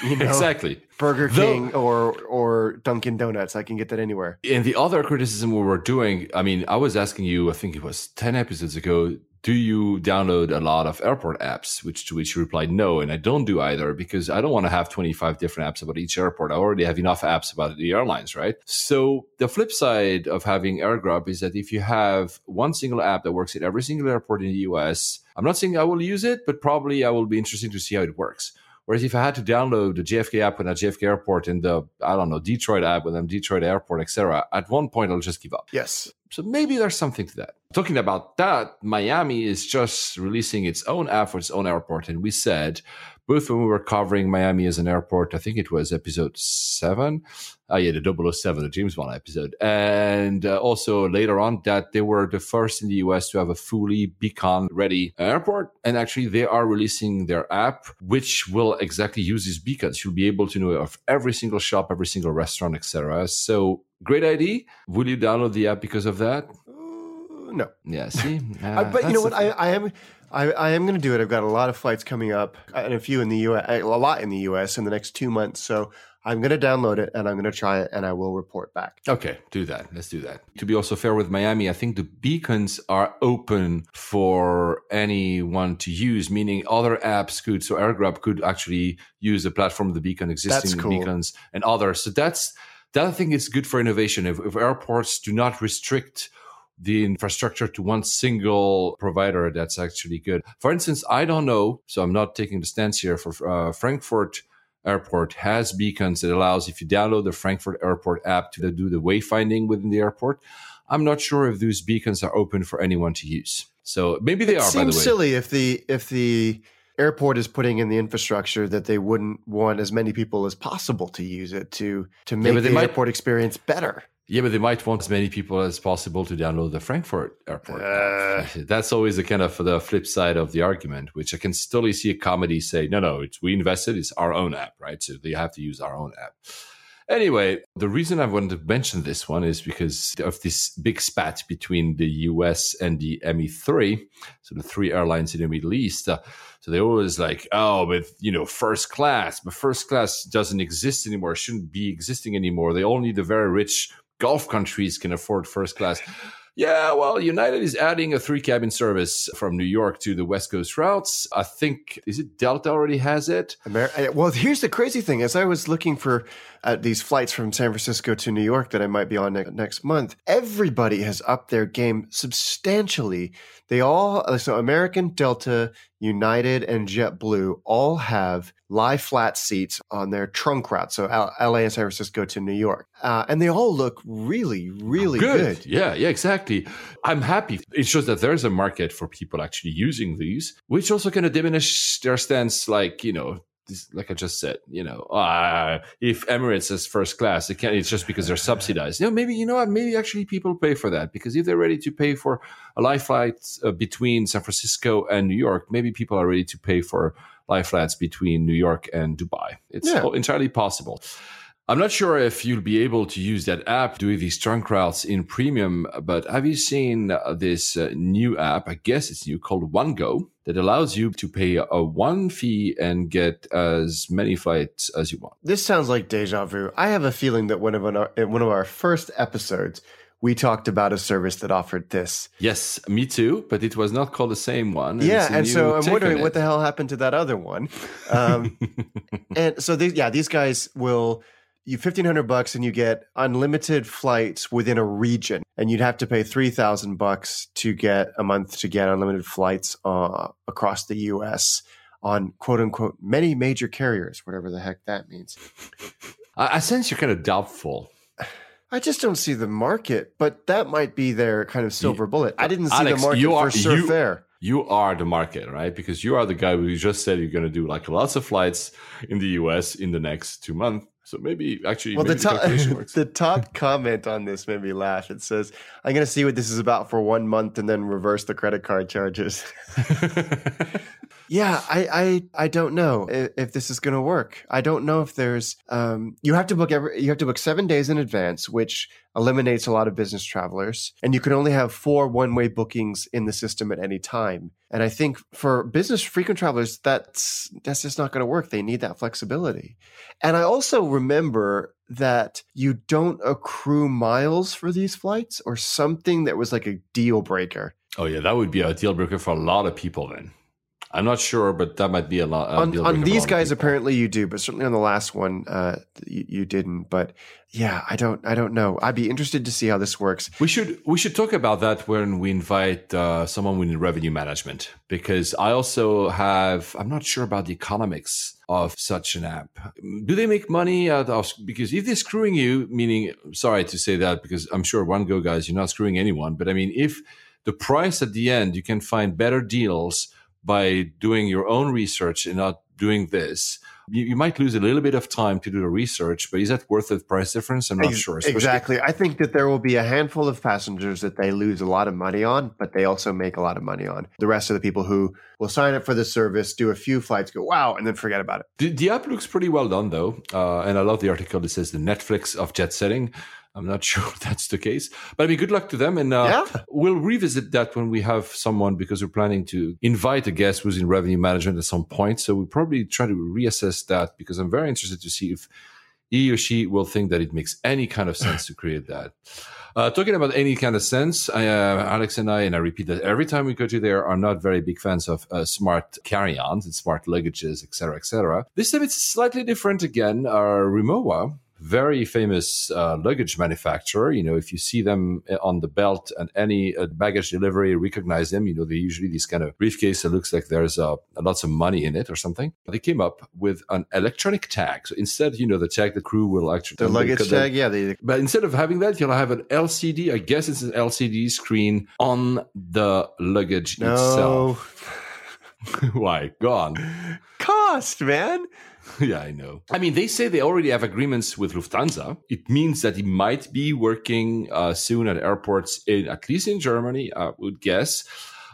[SPEAKER 1] You know, exactly.
[SPEAKER 3] Burger King Though, or or Dunkin' Donuts. I can get that anywhere.
[SPEAKER 1] And the other criticism we were doing, I mean, I was asking you, I think it was ten episodes ago, do you download a lot of airport apps? Which to which you replied no, and I don't do either because I don't want to have 25 different apps about each airport. I already have enough apps about the airlines, right? So the flip side of having AirGrub is that if you have one single app that works at every single airport in the US, I'm not saying I will use it, but probably I will be interested to see how it works. Whereas if I had to download the JFK app when at JFK Airport and the I don't know Detroit app when I'm Detroit Airport, etc., at one point I'll just give up.
[SPEAKER 3] Yes.
[SPEAKER 1] So maybe there's something to that. Talking about that, Miami is just releasing its own app for its own airport, and we said both when we were covering Miami as an airport, I think it was episode seven. Oh, yeah, the 007, the James Bond episode. And uh, also later on, that they were the first in the US to have a fully beacon ready airport. And actually, they are releasing their app, which will exactly use these beacons. You'll be able to know of every single shop, every single restaurant, etc. So great idea. Will you download the app because of that?
[SPEAKER 3] Uh, no.
[SPEAKER 1] Yeah, see? [LAUGHS]
[SPEAKER 3] Uh, but you know what? I, I am I, I am going to do it. I've got a lot of flights coming up uh, and a few in the U.S., a lot in the U.S. in the next two months. So I'm going to download it and I'm going to try it and I will report back.
[SPEAKER 1] Okay, do that. Let's do that. To be also fair with Miami, I think the beacons are open for anyone to use, meaning other apps could, so AirGrub could actually use the platform of the beacon, existing cool. beacons, and others. So that's that I think is good for innovation. If, if airports do not restrict the infrastructure to one single provider, that's actually good. For instance, I don't know, so I'm not taking the stance here for uh, Frankfurt Airport has beacons that allows if you download the Frankfurt Airport app to do the wayfinding within the airport. I'm not sure if those beacons are open for anyone to use. So maybe they
[SPEAKER 3] it
[SPEAKER 1] are.
[SPEAKER 3] Seems
[SPEAKER 1] by the way,
[SPEAKER 3] silly if the if the airport is putting in the infrastructure that they wouldn't want as many people as possible to use it to to make yeah, the might, airport experience better.
[SPEAKER 1] Yeah, but they might want as many people as possible to download the Frankfurt airport. Uh, [LAUGHS] That's always the kind of the flip side of the argument, which I can totally see a comedy say, no, no, it's we invested, it's our own app, right? So they have to use our own app. Anyway, the reason I wanted to mention this one is because of this big spat between the US and the ME3, so the three airlines in the Middle East. Uh, so they always like, oh, but you know, first class, but first class doesn't exist anymore, shouldn't be existing anymore. They only the very rich Gulf countries can afford first class. Yeah, well, United is adding a three cabin service from New York to the West Coast routes. I think is it Delta already has it.
[SPEAKER 3] Amer- well, here's the crazy thing: as I was looking for uh, these flights from San Francisco to New York that I might be on ne- next month, everybody has upped their game substantially. They all so American, Delta, United, and JetBlue all have lie flat seats on their trunk route. So L- LA and San Francisco to New York. Uh, and they all look really, really good. good.
[SPEAKER 1] Yeah, yeah, exactly. I'm happy. It shows that there's a market for people actually using these, which also kind of diminish their stance, like, you know, like I just said, you know, uh, if Emirates is first class, it can't, it's just because they're subsidized. You know, maybe, you know what, maybe actually people pay for that because if they're ready to pay for a lie flat uh, between San Francisco and New York, maybe people are ready to pay for lie flats between New York and Dubai. It's yeah. entirely possible. I'm not sure if you'll be able to use that app doing these trunk routes in premium, but have you seen uh, this uh, new app? I guess it's new called OneGo that allows you to pay a one fee and get as many flights as you want.
[SPEAKER 3] This sounds like deja vu. I have a feeling that one of our, one of our first episodes, we talked about a service that offered this.
[SPEAKER 1] Yes, me too, but it was not called the same one.
[SPEAKER 3] And yeah, and so I'm wondering what the hell happened to that other one. Um, [LAUGHS] and so, these, yeah, these guys will you 1500 bucks and you get unlimited flights within a region and you'd have to pay 3000 bucks to get a month to get unlimited flights uh, across the US on quote unquote many major carriers whatever the heck that means
[SPEAKER 1] I, I sense you're kind of doubtful [SIGHS]
[SPEAKER 3] I just don't see the market, but that might be their kind of silver bullet. I didn't see
[SPEAKER 1] Alex,
[SPEAKER 3] the market
[SPEAKER 1] you are,
[SPEAKER 3] for Surf
[SPEAKER 1] Air. You are the market, right? Because you are the guy who just said you're going to do like lots of flights in the US in the next two months So maybe actually,
[SPEAKER 3] Well, the
[SPEAKER 1] maybe the
[SPEAKER 3] top
[SPEAKER 1] calculation [LAUGHS]
[SPEAKER 3] the top comment on this made me laugh. It says, "I'm going to see what this is about for one month and then reverse the credit card charges." [LAUGHS] [LAUGHS] yeah, I, I I don't know if, if this is going to work. I don't know if there's um, you have to book every you have to book seven days in advance, which eliminates a lot of business travelers, and you can only have four one way bookings in the system at any time. And I think for business frequent travelers, that's that's just not going to work. They need that flexibility. And I also remember that you don't accrue miles for these flights or something that was like a deal breaker.
[SPEAKER 1] oh yeah, that would be a deal breaker for a lot of people. Then I'm not sure, but that might be a lot.
[SPEAKER 3] on, on
[SPEAKER 1] breaker for a
[SPEAKER 3] these guys,
[SPEAKER 1] people.
[SPEAKER 3] apparently you do, but certainly on the last one, uh, you, you didn't. But yeah, I don't, I don't know. I'd be interested to see how this works.
[SPEAKER 1] We should we should talk about that when we invite uh, someone with revenue management because I also have I'm not sure about the economics of such an app. Do they make money out of because if they're screwing you, meaning sorry to say that because I'm sure one go guys you're not screwing anyone, but I mean if the price at the end you can find better deals by doing your own research and not doing this. You, you might lose a little bit of time to do the research, but is that worth the price difference? I'm not
[SPEAKER 3] Ex-
[SPEAKER 1] sure. especially-
[SPEAKER 3] Exactly. I think that there will be a handful of passengers that they lose a lot of money on, but they also make a lot of money on. The rest of the people who will sign up for the service, do a few flights, go wow, and then forget about it.
[SPEAKER 1] The, the app looks pretty well done, though, uh, and I love the article that says the Netflix of jet setting. I'm not [LAUGHS] sure if that's the case, but I mean, good luck to them, and uh,
[SPEAKER 3] Yeah.
[SPEAKER 1] we'll revisit that when we have someone because we're planning to invite a guest who's in revenue management at some point. So we'll probably try to reassess that because I'm very interested to see if he or she will think that it makes any kind of [LAUGHS] sense to create that. Uh, talking about any kind of sense, I, uh, Alex and I, and I repeat that every time we go to there, are not very big fans of uh, smart carry-ons and smart luggages, etc., etc. This time it's slightly different again. Our Rimowa, very famous uh, luggage manufacturer. You know, if you see them uh, on the belt and any uh, baggage delivery, recognize them. You know, they usually this kind of briefcase that looks like there's uh, lots of money in it or something. They came up with an electronic tag. So instead, you know, the tag the crew will actually
[SPEAKER 3] The luggage
[SPEAKER 1] they-
[SPEAKER 3] tag, yeah, the,
[SPEAKER 1] but instead of having that, you'll have an LCD. I guess it's an LCD screen on the luggage
[SPEAKER 3] no
[SPEAKER 1] itself. [LAUGHS] Why? Go on.
[SPEAKER 3] cost, man. [LAUGHS]
[SPEAKER 1] yeah, I know. I mean, they say they already have agreements with Lufthansa. It means that he might be working uh, soon at airports in at least in Germany. I would guess.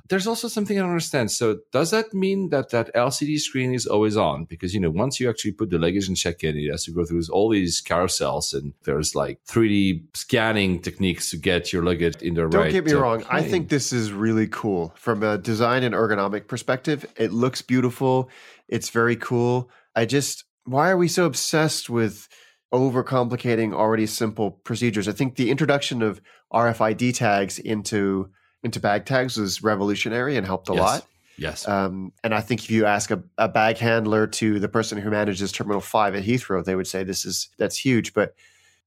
[SPEAKER 1] There's also something I don't understand. So, does that mean that that LCD screen is always on? Because you know, once you actually put the luggage and check in, it has to go through all these carousels, and there's like 3D scanning techniques to get your luggage in the right Don't
[SPEAKER 3] get me
[SPEAKER 1] uh,
[SPEAKER 3] wrong. I think this is really cool from a design and ergonomic perspective. It looks beautiful. It's very cool. I just, why are we so obsessed with overcomplicating already simple procedures? I think the introduction of RFID tags into into bag tags was revolutionary and helped a
[SPEAKER 1] Yes.
[SPEAKER 3] lot.
[SPEAKER 1] Yes.
[SPEAKER 3] Um, and I think if you ask a, a bag handler to the person who manages Terminal Five at Heathrow, they would say this is that's huge. But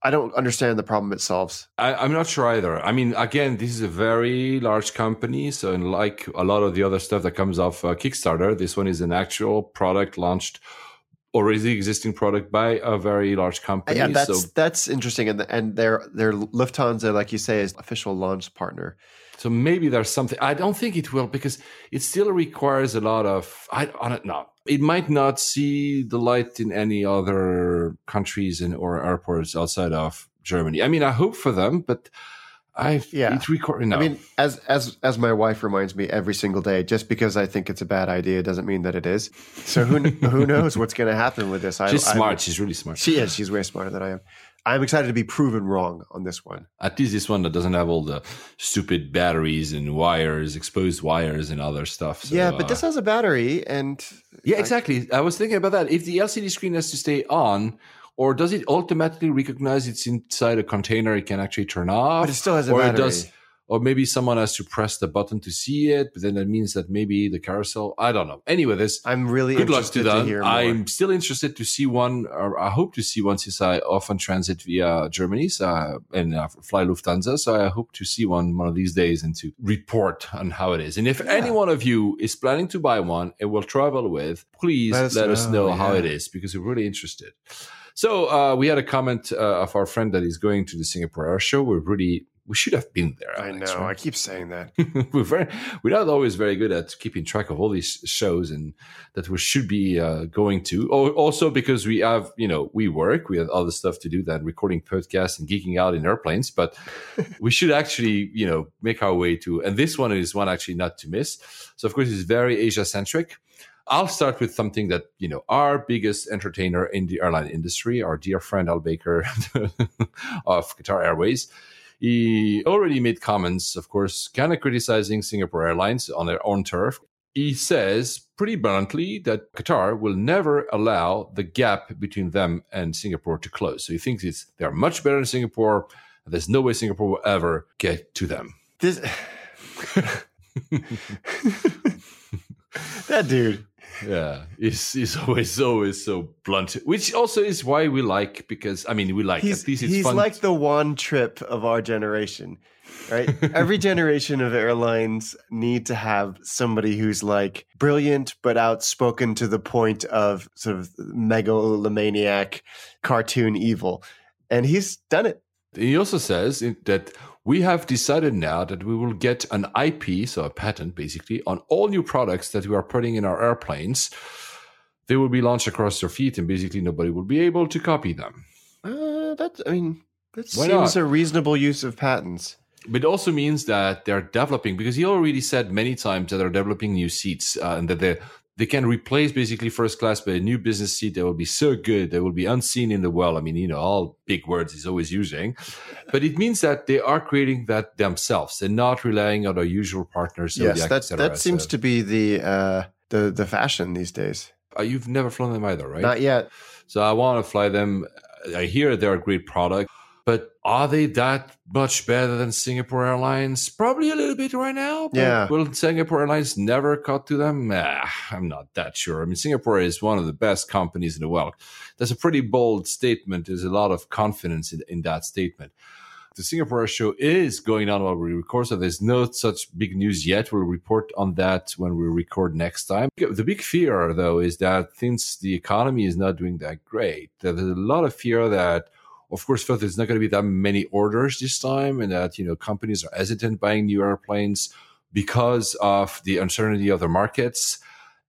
[SPEAKER 3] I don't understand the problem it solves.
[SPEAKER 1] I, I'm not sure either. I mean, again, this is a very large company. So, like a lot of the other stuff that comes off uh, Kickstarter, this one is an actual product launched, already existing product by a very large company.
[SPEAKER 3] Yeah, that's
[SPEAKER 1] so,
[SPEAKER 3] that's interesting, and and their their Lufthansa, like you say, is official launch partner.
[SPEAKER 1] so maybe there's something. I don't think it will because it still requires a lot of. I, I don't know. It might not see the light in any other countries and or airports outside of Germany. I mean, I hope for them, but I
[SPEAKER 3] Yeah.
[SPEAKER 1] it's required. No.
[SPEAKER 3] I mean, as as as my wife reminds me every single day, just because I think it's a bad idea doesn't mean that it is. So who [LAUGHS] who knows what's going to happen with this? I,
[SPEAKER 1] she's
[SPEAKER 3] I-
[SPEAKER 1] smart. she's really smart.
[SPEAKER 3] She is. She's way smarter than I am. I'm excited to be proven wrong on this one.
[SPEAKER 1] At least this one that doesn't have all the stupid batteries and wires, exposed wires and other stuff. So,
[SPEAKER 3] yeah, but this
[SPEAKER 1] uh,
[SPEAKER 3] has a battery, and
[SPEAKER 1] yeah, exactly. I was thinking about that. If the LCD screen has to stay on, or does it automatically recognize it's inside a container? It can actually turn off,
[SPEAKER 3] but it still has a
[SPEAKER 1] or
[SPEAKER 3] battery.
[SPEAKER 1] it does, or maybe someone has to press the button to see it. But then that means that maybe the carousel. I don't know. Anyway, this
[SPEAKER 3] I'm really
[SPEAKER 1] good luck to
[SPEAKER 3] to,
[SPEAKER 1] them.
[SPEAKER 3] hear more.
[SPEAKER 1] I'm still interested to see one, or I hope to see one since I often transit via Germany so, and uh, fly Lufthansa. So I hope to see one one of these days and to report on how it is. And if any one of you is planning to buy one and will travel with, please
[SPEAKER 3] Let
[SPEAKER 1] let
[SPEAKER 3] us
[SPEAKER 1] us, know,
[SPEAKER 3] know,
[SPEAKER 1] how
[SPEAKER 3] yeah.
[SPEAKER 1] it is because we're really interested. So uh, we had a comment uh, of our friend that is going to the Singapore Air Show. We're really we should have been there.
[SPEAKER 3] I know.
[SPEAKER 1] right?
[SPEAKER 3] I keep saying that. [LAUGHS]
[SPEAKER 1] we're very we're not always very good at keeping track of all these shows and that we should be uh, going to. Also because we have you know we work, we have other stuff to do than recording podcasts and geeking out in airplanes. But [LAUGHS] we should actually you know make our way to. And this one is one actually not to miss. So of course it's very Asia centric. I'll start with something that, you know, our biggest entertainer in the airline industry, our dear friend Al Baker [LAUGHS] of Qatar Airways. He already made comments, of course, kind of criticizing Singapore Airlines on their own turf. He says pretty bluntly that Qatar will never allow the gap between them and Singapore to close. So he thinks it's they're much better than Singapore. And there's no way Singapore will ever get to them.
[SPEAKER 3] This [LAUGHS] [LAUGHS] that dude.
[SPEAKER 1] Yeah, he's, he's always always so blunt, which also is why we like because I mean we like
[SPEAKER 3] He's,
[SPEAKER 1] at least it's
[SPEAKER 3] he's
[SPEAKER 1] fun.
[SPEAKER 3] like the one trip of our generation, right? Every [LAUGHS] generation of airlines need to have somebody who's like brilliant but outspoken to the point of sort of megalomaniac cartoon evil. And he's done it.
[SPEAKER 1] he also says that we have decided now that we will get an IP, so a patent basically, on all new products that we are putting in our airplanes. They will be launched across their feet, and basically nobody will be able to copy them.
[SPEAKER 3] Uh, that's, I mean, that
[SPEAKER 1] Why
[SPEAKER 3] seems
[SPEAKER 1] not?
[SPEAKER 3] a reasonable use of patents.
[SPEAKER 1] But it also means that they're developing because he already said many times that they're developing new seats uh, and that they they can replace basically first class by a new business seat that will be so good that will be unseen in the world. I mean, you know, all big words he's always using, but it means that they are creating that themselves. They're not relying on their usual partners.
[SPEAKER 3] yes,
[SPEAKER 1] Zodiac,
[SPEAKER 3] that,
[SPEAKER 1] cetera.
[SPEAKER 3] that seems
[SPEAKER 1] So-
[SPEAKER 3] to be the, uh, the, the fashion these days.
[SPEAKER 1] Uh, you've never flown them either, right?
[SPEAKER 3] Not yet.
[SPEAKER 1] So I want to fly them. I hear they're a great product, but are they that much better than Singapore Airlines? Probably a little bit right now. but
[SPEAKER 3] Yeah.
[SPEAKER 1] Will Singapore Airlines never cut to them? Ah, I'm not that sure. I mean, Singapore is one of the best companies in the world. That's a pretty bold statement. There's a lot of confidence in, in that statement. The Singapore show is going on while we record, so there's no such big news yet. We'll report on that when we record next time. The big fear, though, is that since the economy is not doing that great, there's a lot of fear that, of course, first, there's not going to be that many orders this time, and that you know companies are hesitant buying new airplanes because of the uncertainty of the markets.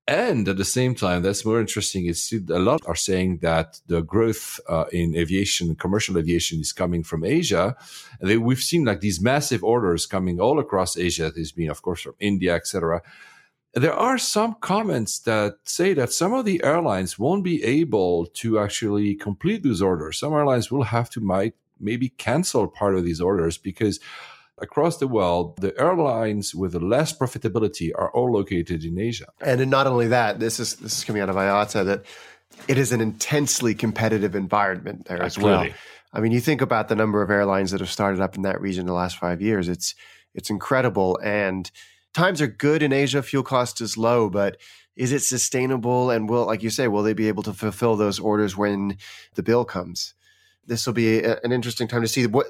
[SPEAKER 1] And at the same time, that's more interesting. Is a lot are saying that the growth uh, in aviation, commercial aviation, is coming from Asia. And they, we've seen like these massive orders coming all across Asia. There's been, of course, from India, etc. There are some comments that say that some of the airlines won't be able to actually complete those orders. Some airlines will have to might maybe cancel part of these orders because across the world, the airlines with the less profitability are all located in Asia.
[SPEAKER 3] And not only that, this is this is coming out of IATA that it is an intensely competitive environment there as well. I mean, you think about the number of airlines that have started up in that region in the last five years. It's it's incredible, and times are good in Asia. Fuel cost is low, but is it sustainable? And will, like you say, will they be able to fulfill those orders when the bill comes? This will be a, an interesting time to see what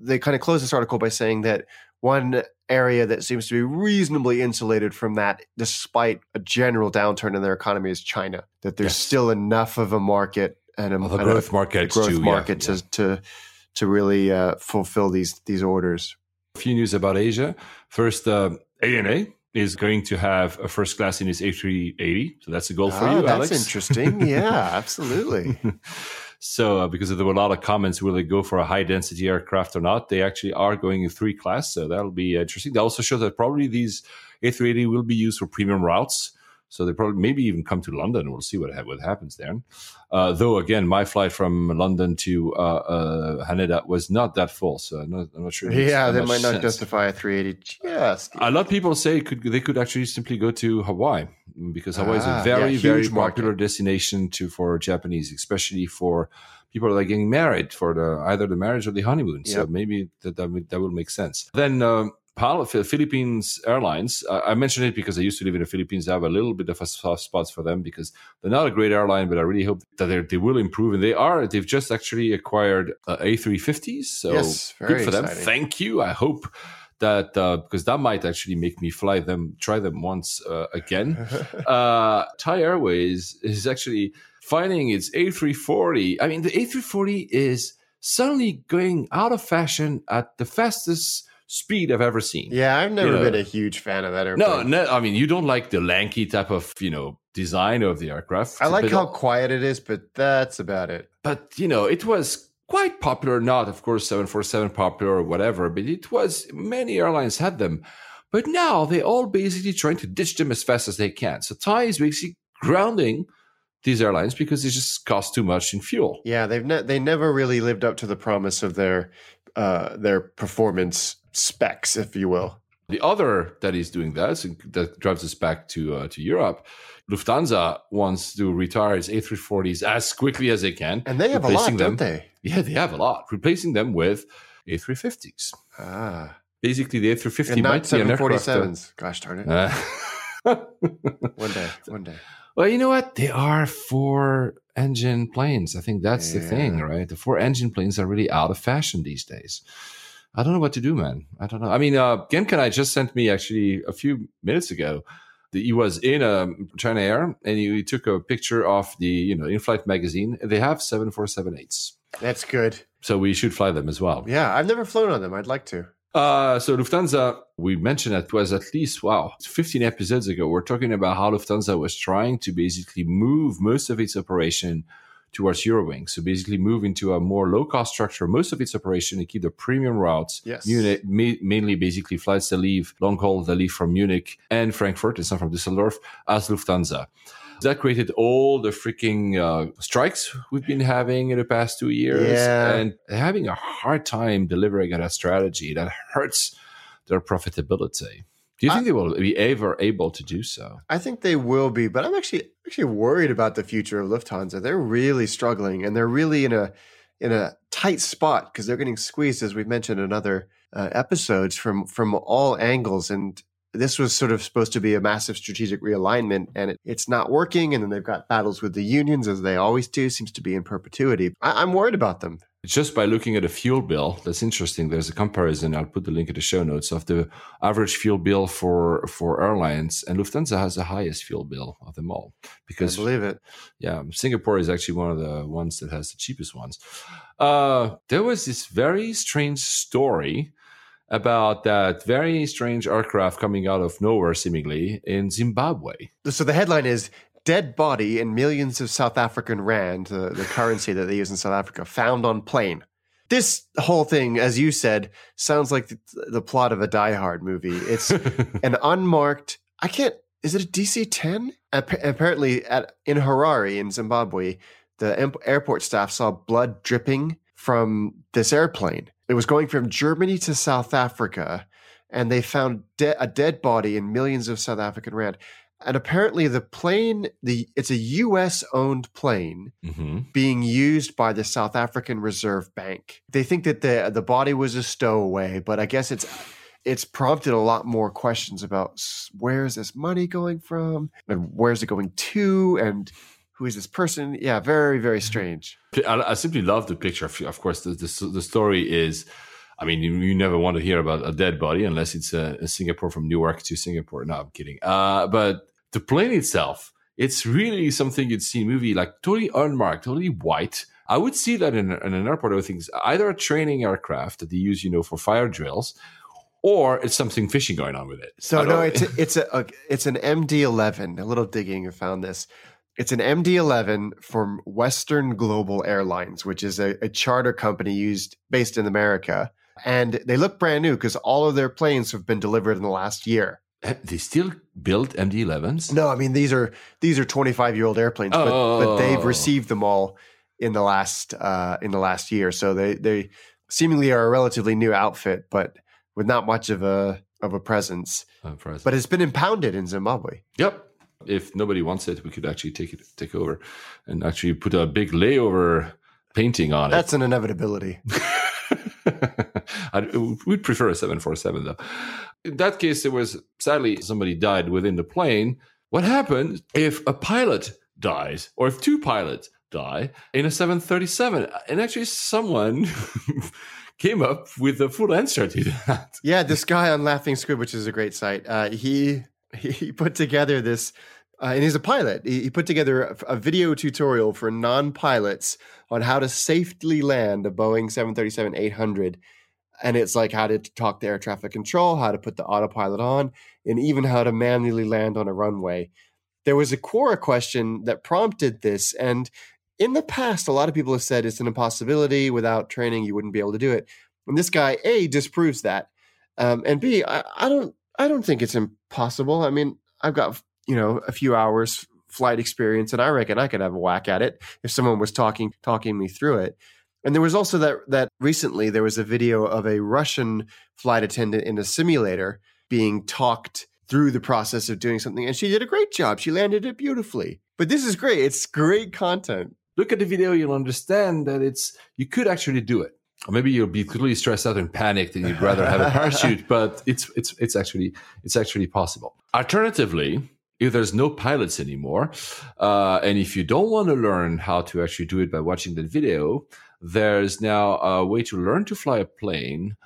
[SPEAKER 3] they kind of close this article by saying that one area that seems to be reasonably insulated from that, despite a general downturn in their economy, is China. That there's
[SPEAKER 1] Yes.
[SPEAKER 3] still enough of a market and a,
[SPEAKER 1] Of the
[SPEAKER 3] and
[SPEAKER 1] growth market,
[SPEAKER 3] growth
[SPEAKER 1] too,
[SPEAKER 3] market
[SPEAKER 1] yeah.
[SPEAKER 3] to to to really uh, fulfill these these orders.
[SPEAKER 1] A few news about Asia. First, uh, ANA is going to have a first class in its A380. So that's a goal for
[SPEAKER 3] Ah,
[SPEAKER 1] you,
[SPEAKER 3] that's
[SPEAKER 1] Alex.
[SPEAKER 3] interesting. yeah, [LAUGHS] absolutely. [LAUGHS]
[SPEAKER 1] so, uh, because there were a lot of comments, will they go for a high density aircraft or not? They actually are going in three class. So that'll be interesting. They also show that probably these A380 will be used for premium routes. So they probably maybe even come to London. We'll see what, ha- what happens there. Uh, though, again, my flight from London to uh, uh, Haneda was not that full. So I'm not, I'm not sure.
[SPEAKER 3] yeah,
[SPEAKER 1] that
[SPEAKER 3] might not
[SPEAKER 1] sense.
[SPEAKER 3] justify a 380. Just
[SPEAKER 1] A lot of people say could they could actually simply go to Hawaii because Hawaii is
[SPEAKER 3] Ah,
[SPEAKER 1] a very
[SPEAKER 3] yeah,
[SPEAKER 1] very
[SPEAKER 3] market.
[SPEAKER 1] popular destination to for Japanese, especially for people that are getting married for the either the marriage or the honeymoon. So maybe that that, would- that will make sense. Then. Um, Pal- Philippines Airlines. I mentioned it because I used to live in the Philippines. I have a little bit of a soft spot for them because they're not a great airline, but I really hope that they will improve. And they are. They've just actually acquired uh, A350s. So
[SPEAKER 3] Yes,
[SPEAKER 1] good for them.
[SPEAKER 3] exciting.
[SPEAKER 1] Thank you. I hope that uh, because that might actually make me fly them, try them once uh, again. [LAUGHS] uh, Thai Airways is actually finding its A340. I mean, the A340 is suddenly going out of fashion at the fastest speed I've ever seen.
[SPEAKER 3] Yeah, I've never
[SPEAKER 1] You know.
[SPEAKER 3] been a huge fan of that airplane.
[SPEAKER 1] No, no, I mean you don't like the lanky type of you know design of the aircraft.
[SPEAKER 3] I like how quiet it is, but that's about it.
[SPEAKER 1] but you know it was quite popular. Not of course seven four seven popular or whatever, but it was many airlines had them. But now they're all basically trying to ditch them as fast as they can. So Thai is basically grounding these airlines because it just costs too much in fuel.
[SPEAKER 3] Yeah, they've ne- they never really lived up to the promise of their uh, their performance specs, if you will.
[SPEAKER 1] The other that is doing that, that drives us back to uh, to Europe. Lufthansa wants to retire its A340s as quickly as they can.
[SPEAKER 3] And they have a lot,
[SPEAKER 1] them.
[SPEAKER 3] don't they?
[SPEAKER 1] Yeah, they have a lot, replacing them with A350s.
[SPEAKER 3] Ah,
[SPEAKER 1] Basically, the A350
[SPEAKER 3] and
[SPEAKER 1] might be an aircraft. uh,
[SPEAKER 3] 747s. Gosh darn it!
[SPEAKER 1] uh, [LAUGHS]
[SPEAKER 3] one day, one day.
[SPEAKER 1] well, you know what? They are four engine planes. I think that's the thing, right? The four engine planes are really out of fashion these days. I don't know what to do, man. I don't know. I mean, uh, Genkan I just sent me actually a few minutes ago. that He was in um, China Air and he, he took a picture of the, you know, in-flight magazine. They have 7478s.
[SPEAKER 3] That's good.
[SPEAKER 1] So we should fly them as well.
[SPEAKER 3] Yeah, I've never flown on them. I'd like to.
[SPEAKER 1] Uh, so Lufthansa, we mentioned it was at least, wow, 15 episodes ago. We're talking about how Lufthansa was trying to basically move most of its operation towards Eurowings. So basically move into a more low cost structure, most of its operation and keep the premium routes.
[SPEAKER 3] Yes.
[SPEAKER 1] Munich, ma- mainly basically flights that leave, long haul that leave from Munich and Frankfurt, and some from Düsseldorf, as Lufthansa. That created all the freaking uh, strikes we've been having in the past two years,
[SPEAKER 3] Yeah.
[SPEAKER 1] and having a hard time delivering on a strategy that hurts their profitability. Do you think they will be ever able to do so?
[SPEAKER 3] I think they will be, but I'm actually actually worried about the future of Lufthansa. They're really struggling, and they're really in a in a tight spot because they're getting squeezed, as we've mentioned in other uh, episodes, from from all angles. And this was sort of supposed to be a massive strategic realignment, and it, it's not working. And then they've got battles with the unions, as they always do. Seems to be in perpetuity. I, I'm worried about them.
[SPEAKER 1] Just by looking at a fuel bill, that's interesting. There's a comparison. I'll put the link in the show notes of the average fuel bill for for airlines, and Lufthansa has the highest fuel bill of them all because I
[SPEAKER 3] believe it.
[SPEAKER 1] yeah, Singapore is actually one of the ones that has the cheapest ones. Uh, there was this very strange story about that very strange aircraft coming out of nowhere, seemingly in Zimbabwe.
[SPEAKER 3] So the headline is Dead Body and Millions of South African Rand, the, the currency that they use in South Africa, found on plane. This whole thing, as you said, sounds like the, the plot of a Die Hard movie. It's [LAUGHS] an unmarked, I can't, is it a DC 10? Apparently, at, in Harare, in Zimbabwe, the airport staff saw blood dripping from this airplane. It was going from Germany to South Africa, and they found de- a dead body and millions of South African rand. And apparently, the plane, the it's a U.S. owned plane
[SPEAKER 1] hmm
[SPEAKER 3] being used by the South African Reserve Bank. They think that the the body was a stowaway, but I guess it's it's prompted a lot more questions about where is this money going from and where's it going to and who is this person? Yeah, very very strange.
[SPEAKER 1] I, I simply love the picture. Of course, the, the, the story is. I mean, you, you never want to hear about a dead body unless it's a, a Singapore from Newark to Singapore. No, I'm kidding. Uh, but the plane itself, it's really something you'd see in a movie, like totally unmarked, totally white. I would see that in, in an airport. I would think either a training aircraft that they use, you know, for fire drills, or it's something fishing going on with it.
[SPEAKER 3] So no, it's a, it's a, a it's an MD-11. A little digging, I found this. It's an MD-11 from Western Global Airlines, which is a, a charter company used based in America, and they look brand new because all of their planes have been delivered in the last year.
[SPEAKER 1] They still build MD-11s.
[SPEAKER 3] No, I mean these are these are 25 year old airplanes, but, but they've
[SPEAKER 1] Oh.
[SPEAKER 3] received them all in the last uh, in the last year. So they they seemingly are a relatively new outfit, but with not much of a of a presence. But it's been impounded in Zimbabwe.
[SPEAKER 1] Yep. If nobody wants it, we could actually take it take over and actually put a big layover painting on it.
[SPEAKER 3] That's an inevitability.
[SPEAKER 1] it. I would prefer a 747 though. In that case, it was sadly somebody died within the plane. What happens if a pilot dies or if two pilots die in a 737? And actually, someone [LAUGHS] came up with a full answer to that.
[SPEAKER 3] Yeah, this guy on Laughing Squid, which is a great site, uh, he he put together this uh, and he's a pilot. He, he put together a, a video tutorial for non-pilots on how to safely land a Boeing 737-800 and it's like how to talk to air traffic control, how to put the autopilot on, and even how to manually land on a runway. There was a Quora question that prompted this, and in the past, a lot of people have said it's an impossibility. Without training, you wouldn't be able to do it. And this guy, A, disproves that, um, and B, I, I don't, I don't think it's impossible. I mean, I've got you know a few hours flight experience, and I reckon I could have a whack at it if someone was talking talking me through it. And there was also that that recently there was a video of a Russian flight attendant in a simulator being talked through the process of doing something, and she did a great job. She landed it beautifully. But this is great. It's great content.
[SPEAKER 1] Look at the video, you'll understand that it's you could actually do it. Or maybe you'll be completely stressed out and panicked, and you'd rather have a [LAUGHS] parachute. But it's it's it's actually it's actually possible. Alternatively, if there's no pilots anymore, uh, and if you don't want to learn how to actually do it by watching that video, there's now a way to learn to fly a plane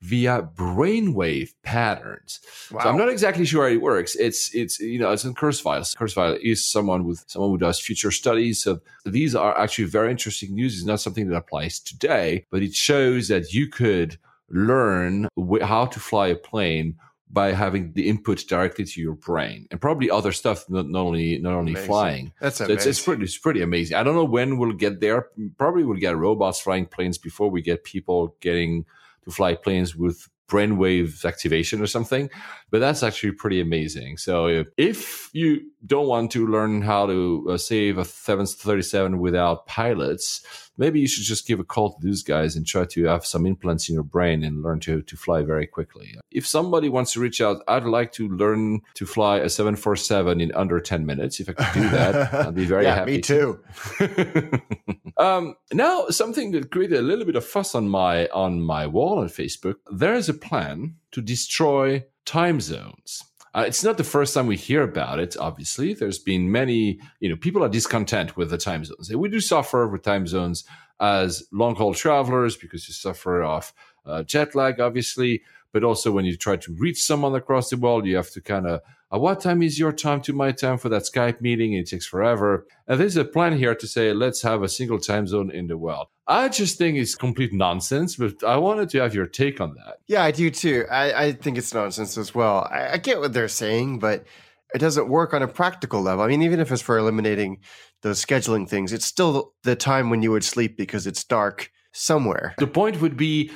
[SPEAKER 1] via brainwave patterns. Wow. So I'm not exactly sure how it works. It's it's you know it's in Kurzweil. Kurzweil is someone with someone who does future studies. So these are actually very interesting news. It's not something that applies today, but it shows that you could learn how to fly a plane by having the input directly to your brain and probably other stuff not, not only not only amazing. flying
[SPEAKER 3] that's so it's,
[SPEAKER 1] it's, pretty it's pretty amazing i don't know when we'll get there probably we'll get robots flying planes before we get people getting to fly planes with brainwave activation or something. But that's actually pretty amazing. So if you don't want to learn how to uh, save a 737 without pilots, maybe you should just give a call to these guys and try to have some implants in your brain and learn to, to fly very quickly. If somebody wants to reach out, I'd like to learn to fly a 747 in under 10 minutes. If I could do that, I'd be very [LAUGHS]
[SPEAKER 3] yeah,
[SPEAKER 1] happy.
[SPEAKER 3] Me too. [LAUGHS]
[SPEAKER 1] um, now, something that created a little bit of fuss on my on my wall on Facebook. There is a plan to destroy time zones. Uh, it's not the first time we hear about it. Obviously, there's been many. You know, people are discontent with the time zones. We do suffer with time zones as long haul travelers because you suffer off uh, jet lag, obviously. But also, when you try to reach someone across the world, you have to kind of uh, what time is your time to my time for that Skype meeting? It takes forever. And there's a plan here to say, let's have a single time zone in the world. I just think it's complete nonsense, but I wanted to have your take on that.
[SPEAKER 3] Yeah, I do too. I, I think it's nonsense as well. I, I get what they're saying, but it doesn't work on a practical level. I mean, even if it's for eliminating those scheduling things, it's still the time when you would sleep because it's dark somewhere.
[SPEAKER 1] The point would be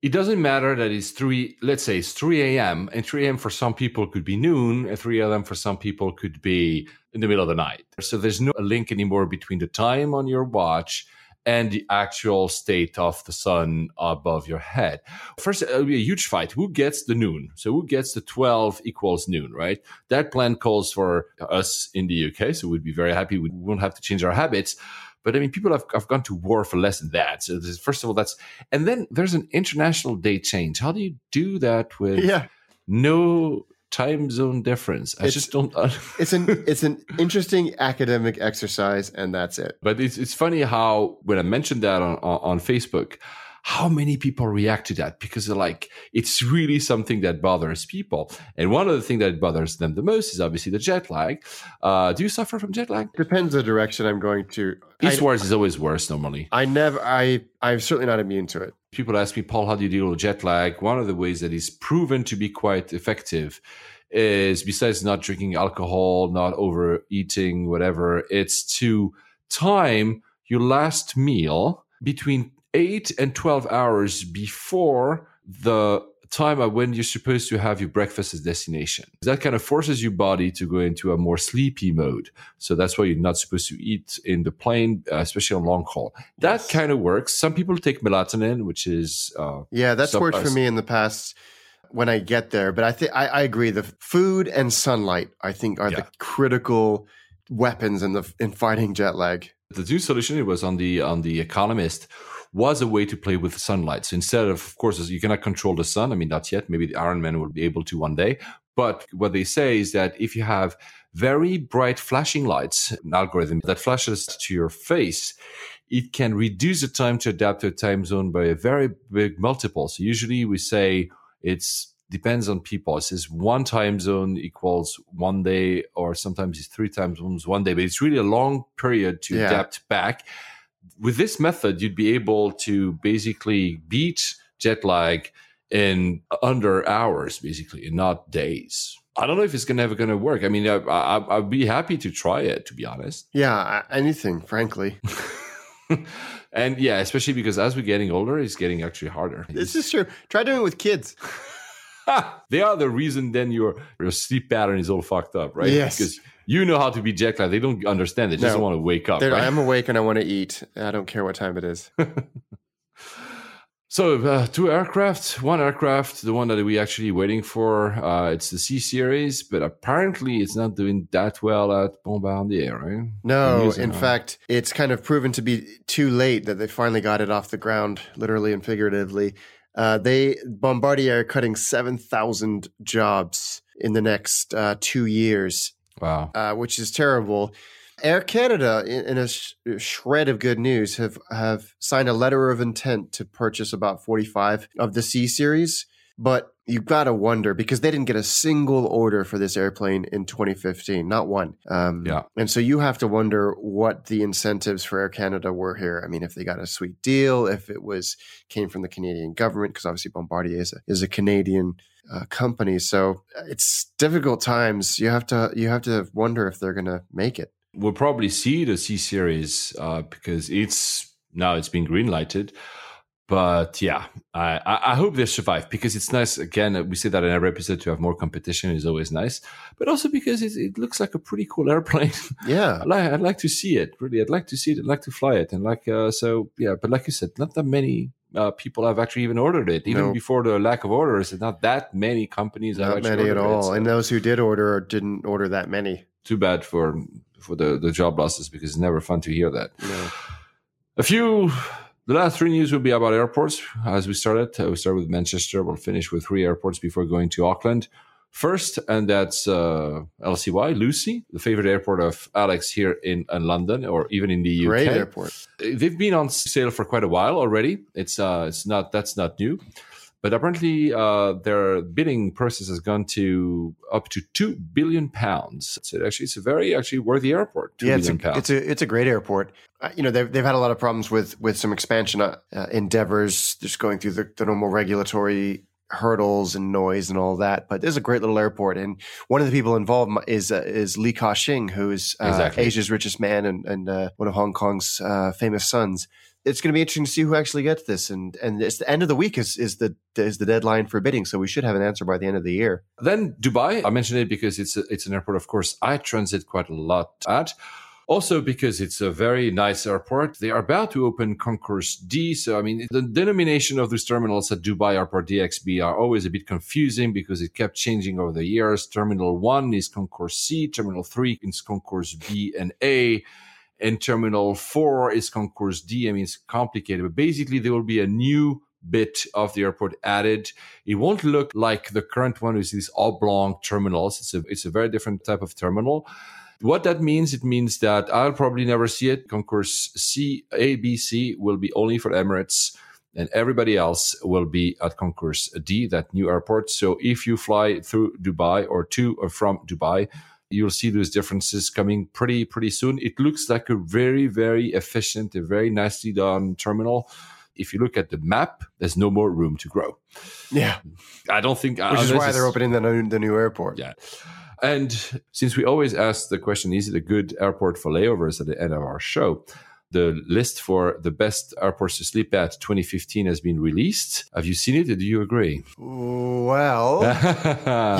[SPEAKER 1] it doesn't matter that it's 3 let's say it's 3 a.m and 3 a.m for some people could be noon and 3 a.m for some people could be in the middle of the night so there's no link anymore between the time on your watch and the actual state of the sun above your head. First, it'll be a huge fight. Who gets the noon? So who gets the 12 equals noon, right? That plan calls for us in the UK. So we'd be very happy. We won't have to change our habits. But I mean, people have, have gone to war for less than that. So this, first of all, that's and then there's an international day change. How do you do that with
[SPEAKER 3] yeah.
[SPEAKER 1] no time zone difference? I
[SPEAKER 3] it's,
[SPEAKER 1] just don't. [LAUGHS]
[SPEAKER 3] it's an it's an interesting academic exercise, and that's it.
[SPEAKER 1] But it's it's funny how when I mentioned that on on, on Facebook how many people react to that? Because they're like it's really something that bothers people. And one of the things that bothers them the most is obviously the jet lag. Uh, do you suffer from jet lag?
[SPEAKER 3] Depends on the direction i'm going to.
[SPEAKER 1] Eastwards is always worse normally.
[SPEAKER 3] I never i i'm certainly not immune to it.
[SPEAKER 1] People ask me paul how do you deal with jet lag? One of the ways that is proven to be quite effective is besides not drinking alcohol not overeating whatever it's to time your last meal between eight and 12 hours before the time when you're supposed to have your breakfast as destination. That kind of forces your body to go into a more sleepy mode. So that's why you're not supposed to eat in the plane, uh, especially on long haul. That yes. kind of works. Some people take melatonin, which is
[SPEAKER 3] uh, yeah, that's worked for me in the past when I get there. But I think I agree. The food and sunlight, I think, are yeah. the critical weapons in the in fighting jet lag.
[SPEAKER 1] The new solution it was on the on the Economist was a way to play with sunlight. So instead of, of course, you cannot control the sun. I mean, not yet. Maybe the Iron Man will be able to one day. But what they say is that if you have very bright flashing lights, an algorithm that flashes to your face, it can reduce the time to adapt to a time zone by a very big multiple. So usually we say it's depends on people. It says one time zone equals one day, or sometimes it's three time zones one day, but it's really a long period to
[SPEAKER 3] Yeah.
[SPEAKER 1] adapt back. With this method, you'd be able to basically beat jet lag in under hours, basically, and not days. I don't know if it's gonna ever gonna work. I mean, I, I, I'd be happy to try it, to be honest.
[SPEAKER 3] Yeah, anything, frankly. [LAUGHS] [LAUGHS]
[SPEAKER 1] and yeah, especially because as we're getting older, it's getting actually harder.
[SPEAKER 3] This is true. Try doing it with kids. [LAUGHS]
[SPEAKER 1] they are the reason then your your sleep pattern is all fucked up, right?
[SPEAKER 3] Yes.
[SPEAKER 1] Because you know how to be jet lagged. They don't understand. They just
[SPEAKER 3] No.
[SPEAKER 1] want to wake up. Right?
[SPEAKER 3] I'm [LAUGHS] awake and I want to eat. I don't care what time it is.
[SPEAKER 1] So uh, two aircraft, one aircraft, the one that we actually waiting for, uh, it's the C series, but apparently it's not doing that well at Bombardier, right?
[SPEAKER 3] No, in fact, it's kind of proven to be too late that they finally got it off the ground, literally and figuratively. Uh, they Bombardier are cutting seven thousand jobs in the next uh, two years,
[SPEAKER 1] Wow.
[SPEAKER 3] uh, which is terrible. Air Canada, in, a sh- shred of good news, have have signed a letter of intent to purchase about forty five of the C series. But you got to wonder because they didn't get a single order for this airplane in 2015, not one. Um,
[SPEAKER 1] Yeah.
[SPEAKER 3] And so you have to wonder what the incentives for Air Canada were here. I mean, if they got a sweet deal, if it was came from the Canadian government, because obviously Bombardier is a, is a Canadian uh, company. So uh, it's difficult times. You have to you have to wonder if they're going to make it.
[SPEAKER 1] We'll probably see the C series uh, because it's now it's been green lighted. But yeah, I, I I hope they survive because it's nice. Again, we say that in every episode to have more competition is always nice, but also because it, it looks like a pretty cool airplane. [LAUGHS]
[SPEAKER 3] Yeah.
[SPEAKER 1] I'd like, I'd like to see it. Really, I'd like to see it. I'd like to fly it. And like, uh, so yeah. But like you said, not that many uh, people have actually even ordered it. Even
[SPEAKER 3] No.
[SPEAKER 1] before the lack of orders, not that many companies have
[SPEAKER 3] Not many at
[SPEAKER 1] ordered it,
[SPEAKER 3] all.
[SPEAKER 1] so
[SPEAKER 3] And those who did order didn't order that many.
[SPEAKER 1] too bad for for the the job losses because it's never fun to hear that.
[SPEAKER 3] No.
[SPEAKER 1] A few. The last three news will be about airports. As we started, uh, we start with Manchester. We'll finish with three airports before going to Oakland. First, and that's uh, LCY, Lucy, the favorite airport of Alex here in, in London or even in the UK.
[SPEAKER 3] Great airport.
[SPEAKER 1] They've been on sale for quite a while already. It's uh, it's not that's not new, but apparently uh, their bidding process has gone to up to two billion pounds. So actually, it's a very actually worthy airport. Two
[SPEAKER 3] yeah,
[SPEAKER 1] billion
[SPEAKER 3] it's a,
[SPEAKER 1] pounds.
[SPEAKER 3] it's a it's a great airport. Uh, you know, they've they've had a lot of problems with with some expansion uh, uh, endeavors, just going through the, the normal regulatory hurdles and noise and all that. But there's a great little airport, and one of the people involved is uh, is Li Ka-shing, who is uh,
[SPEAKER 1] Exactly.
[SPEAKER 3] Asia's richest man and and uh, one of Hong Kong's uh, famous sons. It's going to be interesting to see who actually gets this, and and it's the end of the week is is the is the deadline for bidding, so we should have an answer by the end of the year.
[SPEAKER 1] Then Dubai, I mentioned it because it's a, it's an airport. Of course, I transit quite a lot at. Also, because it's a very nice airport, they are about to open Concourse D. So, I mean, the denomination of these terminals at Dubai Airport DXB are always a bit confusing because it kept changing over the years. Terminal 1 is Concourse C, Terminal 3 is Concourse B and A, and Terminal 4 is Concourse D. I mean, it's complicated, but basically, there will be a new bit of the airport added. It won't look like the current one with these oblong terminals. It's a, it's a very different type of terminal. What that means, it means that I'll probably never see it. Concourse C, A, B, C will be only for Emirates and everybody else will be at Concourse D, that new airport. So if you fly through Dubai or to or from Dubai, you'll see those differences coming pretty, pretty soon. It looks like a very, very efficient, a very nicely done terminal. If you look at the map, there's no more room to grow.
[SPEAKER 3] Yeah,
[SPEAKER 1] I don't think,
[SPEAKER 3] which is why they're opening the new, the new airport.
[SPEAKER 1] yeah. And since we always ask the question, is it a good airport for layovers at the end of our show? The list for the best airports to sleep at 2015 has been released. Have you seen it? Or do you agree?
[SPEAKER 3] Well, [LAUGHS]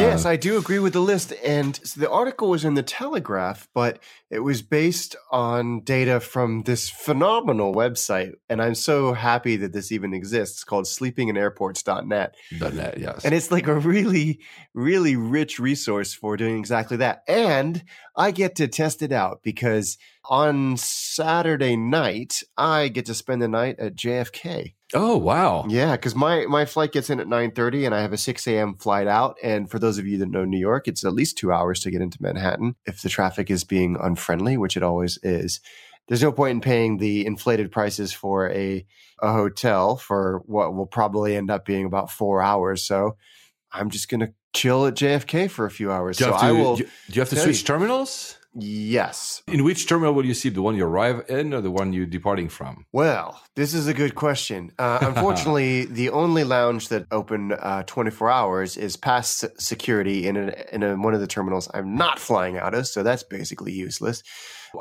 [SPEAKER 3] yes, I do agree with the list. And so the article was in the Telegraph, but it was based on data from this phenomenal website. And I'm so happy that this even exists called sleepinginairports.net.
[SPEAKER 1] That, yes.
[SPEAKER 3] And it's like a really, really rich resource for doing exactly that. And I get to test it out because on Saturday night, I get to spend the night at JFK.
[SPEAKER 1] oh, wow.
[SPEAKER 3] Yeah, because my my flight gets in at nine thirty, and I have a six a.m. flight out. And for those of you that know New York, it's at least two hours to get into Manhattan if the traffic is being unfriendly, which it always is. There's no point in paying the inflated prices for a a hotel for what will probably end up being about four hours. So I'm just going to chill at JFK for a few hours.
[SPEAKER 1] Do
[SPEAKER 3] so
[SPEAKER 1] to,
[SPEAKER 3] I will.
[SPEAKER 1] do you have to switch terminals?
[SPEAKER 3] Yes.
[SPEAKER 1] In which terminal will you see the one you arrive in or the one you're departing from?
[SPEAKER 3] Well, this is a good question. Uh, [LAUGHS] unfortunately, the only lounge that open uh, 24 hours is past security in a, in a, one of the terminals I'm not flying out of, so that's basically useless.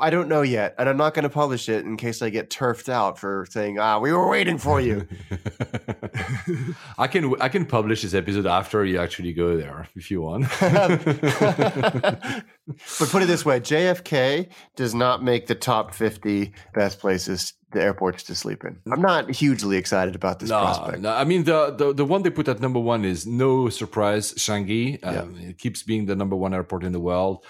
[SPEAKER 3] I don't know yet, and I'm not going to publish it in case I get turfed out for saying, "Ah, we were waiting for you." [LAUGHS]
[SPEAKER 1] I can I can publish this episode after you actually go there if you want. [LAUGHS]
[SPEAKER 3] but put it this way: JFK does not make the top 50 best places, the airports to sleep in. I'm not hugely excited about this
[SPEAKER 1] no,
[SPEAKER 3] prospect.
[SPEAKER 1] no, I mean the, the the one they put at number one is no surprise Changi. Um, It keeps being the number one airport in the world.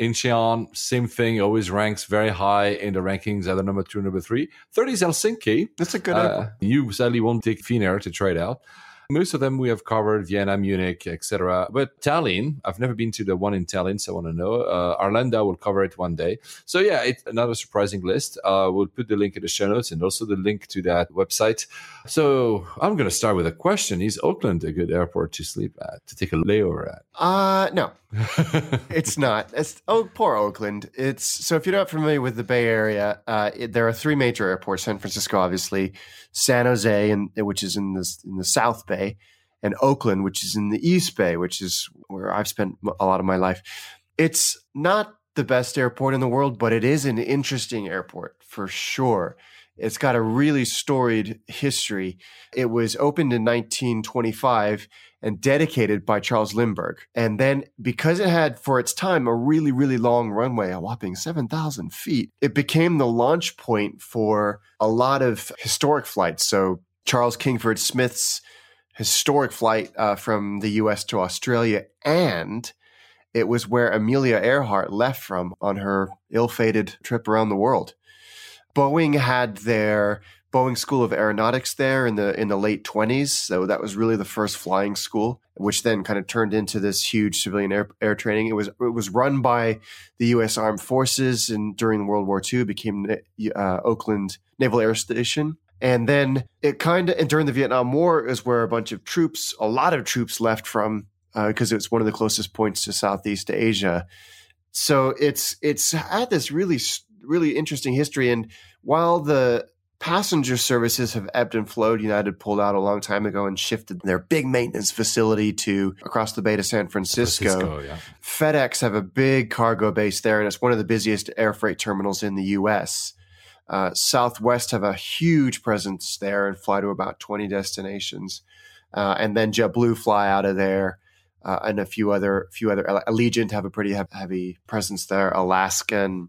[SPEAKER 1] Incheon, same thing, always ranks very high in the rankings, either number two, number three. Third is Helsinki.
[SPEAKER 3] That's a good
[SPEAKER 1] Uh, you sadly won't take Finnair to try it out. Most of them we have covered, Vienna, Munich, etc. But Tallinn, I've never been to the one in Tallinn, so I want to know. Uh, Arlanda will cover it one day. So yeah, it's another surprising list. Uh, we'll put the link in the show notes and also the link to that website. So I'm going to start with a question: Is Oakland a good airport to sleep at, to take a layover at?
[SPEAKER 3] Uh, no, [LAUGHS] it's not. It's oh, poor Oakland. It's so if you're not familiar with the Bay Area, uh, it, there are three major airports: San Francisco, obviously, San Jose, and which is in the in the South Bay, and Oakland, which is in the East Bay, which is where I've spent a lot of my life. It's not the best airport in the world, but it is an interesting airport for sure. It's got a really storied history. It was opened in 1925 and dedicated by Charles Lindbergh. And then because it had for its time a really, really long runway, a whopping 7,000 feet, it became the launch point for a lot of historic flights. So Charles Kingford Smith's historic flight uh, from the US to Australia and it was where Amelia Earhart left from on her ill-fated trip around the world. Boeing had their Boeing School of Aeronautics there in the in the late 20s. So that was really the first flying school, which then kind of turned into this huge civilian air, air training. It was it was run by the U.S. Armed Forces, and during World War II, became uh, Oakland Naval Air Station. And then it kind of, and during the Vietnam War is where a bunch of troops, a lot of troops left from, because uh, it's one of the closest points to Southeast Asia. So it's it's had this really really interesting history. And while the passenger services have ebbed and flowed, United pulled out a long time ago and shifted their big maintenance facility to across the bay to San Francisco.
[SPEAKER 1] Francisco yeah.
[SPEAKER 3] FedEx have a big cargo base there, and it's one of the busiest air freight terminals in the U.S. Uh, Southwest have a huge presence there and fly to about 20 destinations. Uh, and then JetBlue fly out of there. Uh, and a few other, few other. Allegiant have a pretty heavy presence there. Alaska and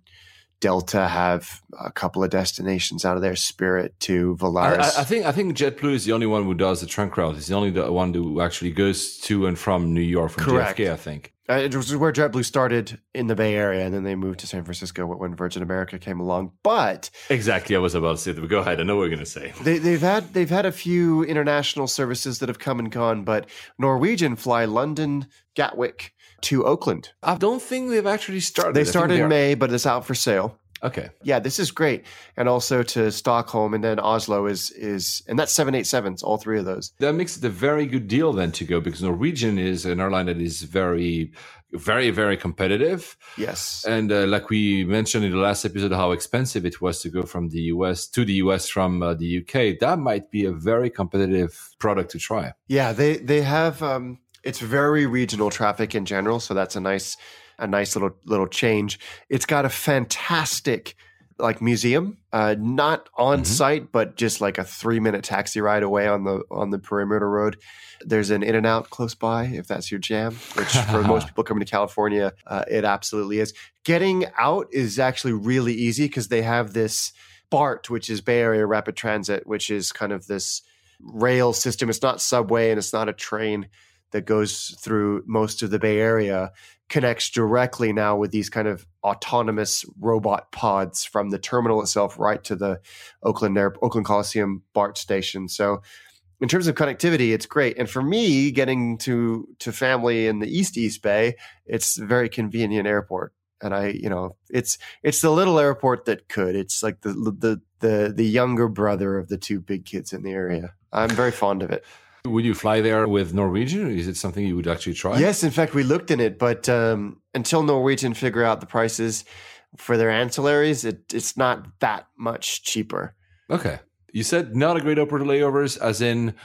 [SPEAKER 3] Delta have a couple of destinations out of there. Spirit to Volaris.
[SPEAKER 1] I, I, think I think JetBlue is the only one who does the trunk route. It's the only the one who actually goes to and from New York from
[SPEAKER 3] Correct.
[SPEAKER 1] JFK. I think
[SPEAKER 3] uh, it was where JetBlue started in the Bay Area, and then they moved to San Francisco when Virgin America came along. But
[SPEAKER 1] exactly, I was about to say that. But Go ahead. I know what you're going to say.
[SPEAKER 3] They, they've had they've had a few international services that have come and gone, but Norwegian fly London Gatwick to Oakland.
[SPEAKER 1] I don't think they've actually started.
[SPEAKER 3] They started in May, but it's out for sale.
[SPEAKER 1] Okay.
[SPEAKER 3] Yeah, this is great. And also to Stockholm and then Oslo is is and that's 787s, all three of those.
[SPEAKER 1] That makes it a very good deal then to go because Norwegian is an airline that is very very very competitive.
[SPEAKER 3] Yes.
[SPEAKER 1] And uh, like we mentioned in the last episode how expensive it was to go from the US to the US from uh, the UK, that might be a very competitive product to try.
[SPEAKER 3] Yeah, they they have um it's very regional traffic in general, so that's a nice a nice little little change. It's got a fantastic like museum, uh, not on mm-hmm. site, but just like a three minute taxi ride away on the on the perimeter road. There's an In-N-Out close by, if that's your jam. Which for [LAUGHS] most people coming to California, uh, it absolutely is. Getting out is actually really easy because they have this BART, which is Bay Area Rapid Transit, which is kind of this rail system. It's not subway and it's not a train that goes through most of the Bay Area connects directly now with these kind of autonomous robot pods from the terminal itself right to the Oakland Air, Oakland Coliseum BART station. So in terms of connectivity, it's great. And for me, getting to to family in the East East Bay, it's a very convenient airport. And I, you know, it's it's the little airport that could. It's like the the the the younger brother of the two big kids in the area. I'm very fond of it.
[SPEAKER 1] Would you fly there with Norwegian? Is it something you would actually try?
[SPEAKER 3] Yes, in fact, we looked in it, but um, until Norwegian figure out the prices for their ancillaries, it, it's not that much cheaper.
[SPEAKER 1] Okay. You said not a great upper layovers, as in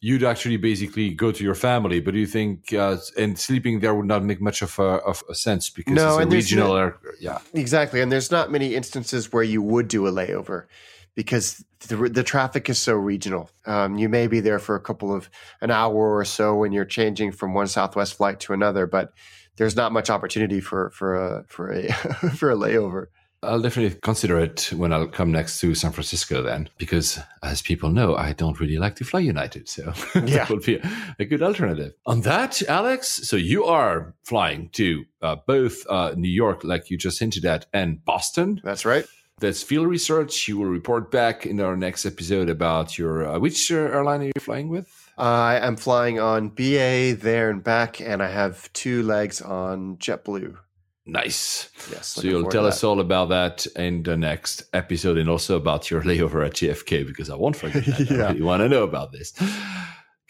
[SPEAKER 1] you'd actually basically go to your family, but do you think uh, and sleeping there would not make much of a, of a sense because
[SPEAKER 3] No,
[SPEAKER 1] it's a regional
[SPEAKER 3] no-
[SPEAKER 1] air, yeah.
[SPEAKER 3] Exactly, and there's not many instances where you would do a layover because the, the traffic is so regional. Um, you may be there for a couple of an hour or so when you're changing from one Southwest flight to another, but there's not much opportunity for for a for a [LAUGHS] for a layover.
[SPEAKER 1] I'll definitely consider it when I'll come next to San Francisco then, because as people know, I don't really like to fly United. So [LAUGHS]
[SPEAKER 3] Yeah.
[SPEAKER 1] that would be a, a good alternative. On that, Alex, so you are flying to uh, both uh, New York, like you just hinted at, and Boston.
[SPEAKER 3] That's right.
[SPEAKER 1] That's field research. You will report back in our next episode about your, uh, which uh, airline are you flying with?
[SPEAKER 3] I am flying on BA there and back, and I have two legs on JetBlue.
[SPEAKER 1] Nice.
[SPEAKER 3] Yes.
[SPEAKER 1] So you'll tell us all about that in the next episode and also about your layover at JFK because I won't forget that. [LAUGHS] I
[SPEAKER 3] Yeah.
[SPEAKER 1] really want to know about this.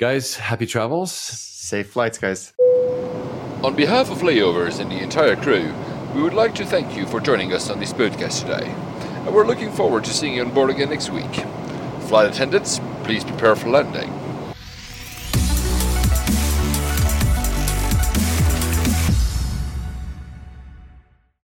[SPEAKER 1] Guys, happy travels.
[SPEAKER 3] Safe flights, guys.
[SPEAKER 2] On behalf of Layovers and the entire crew, we would like to thank you for joining us on this podcast today. And we're looking forward to seeing you on board again next week. Flight attendants, please prepare for landing.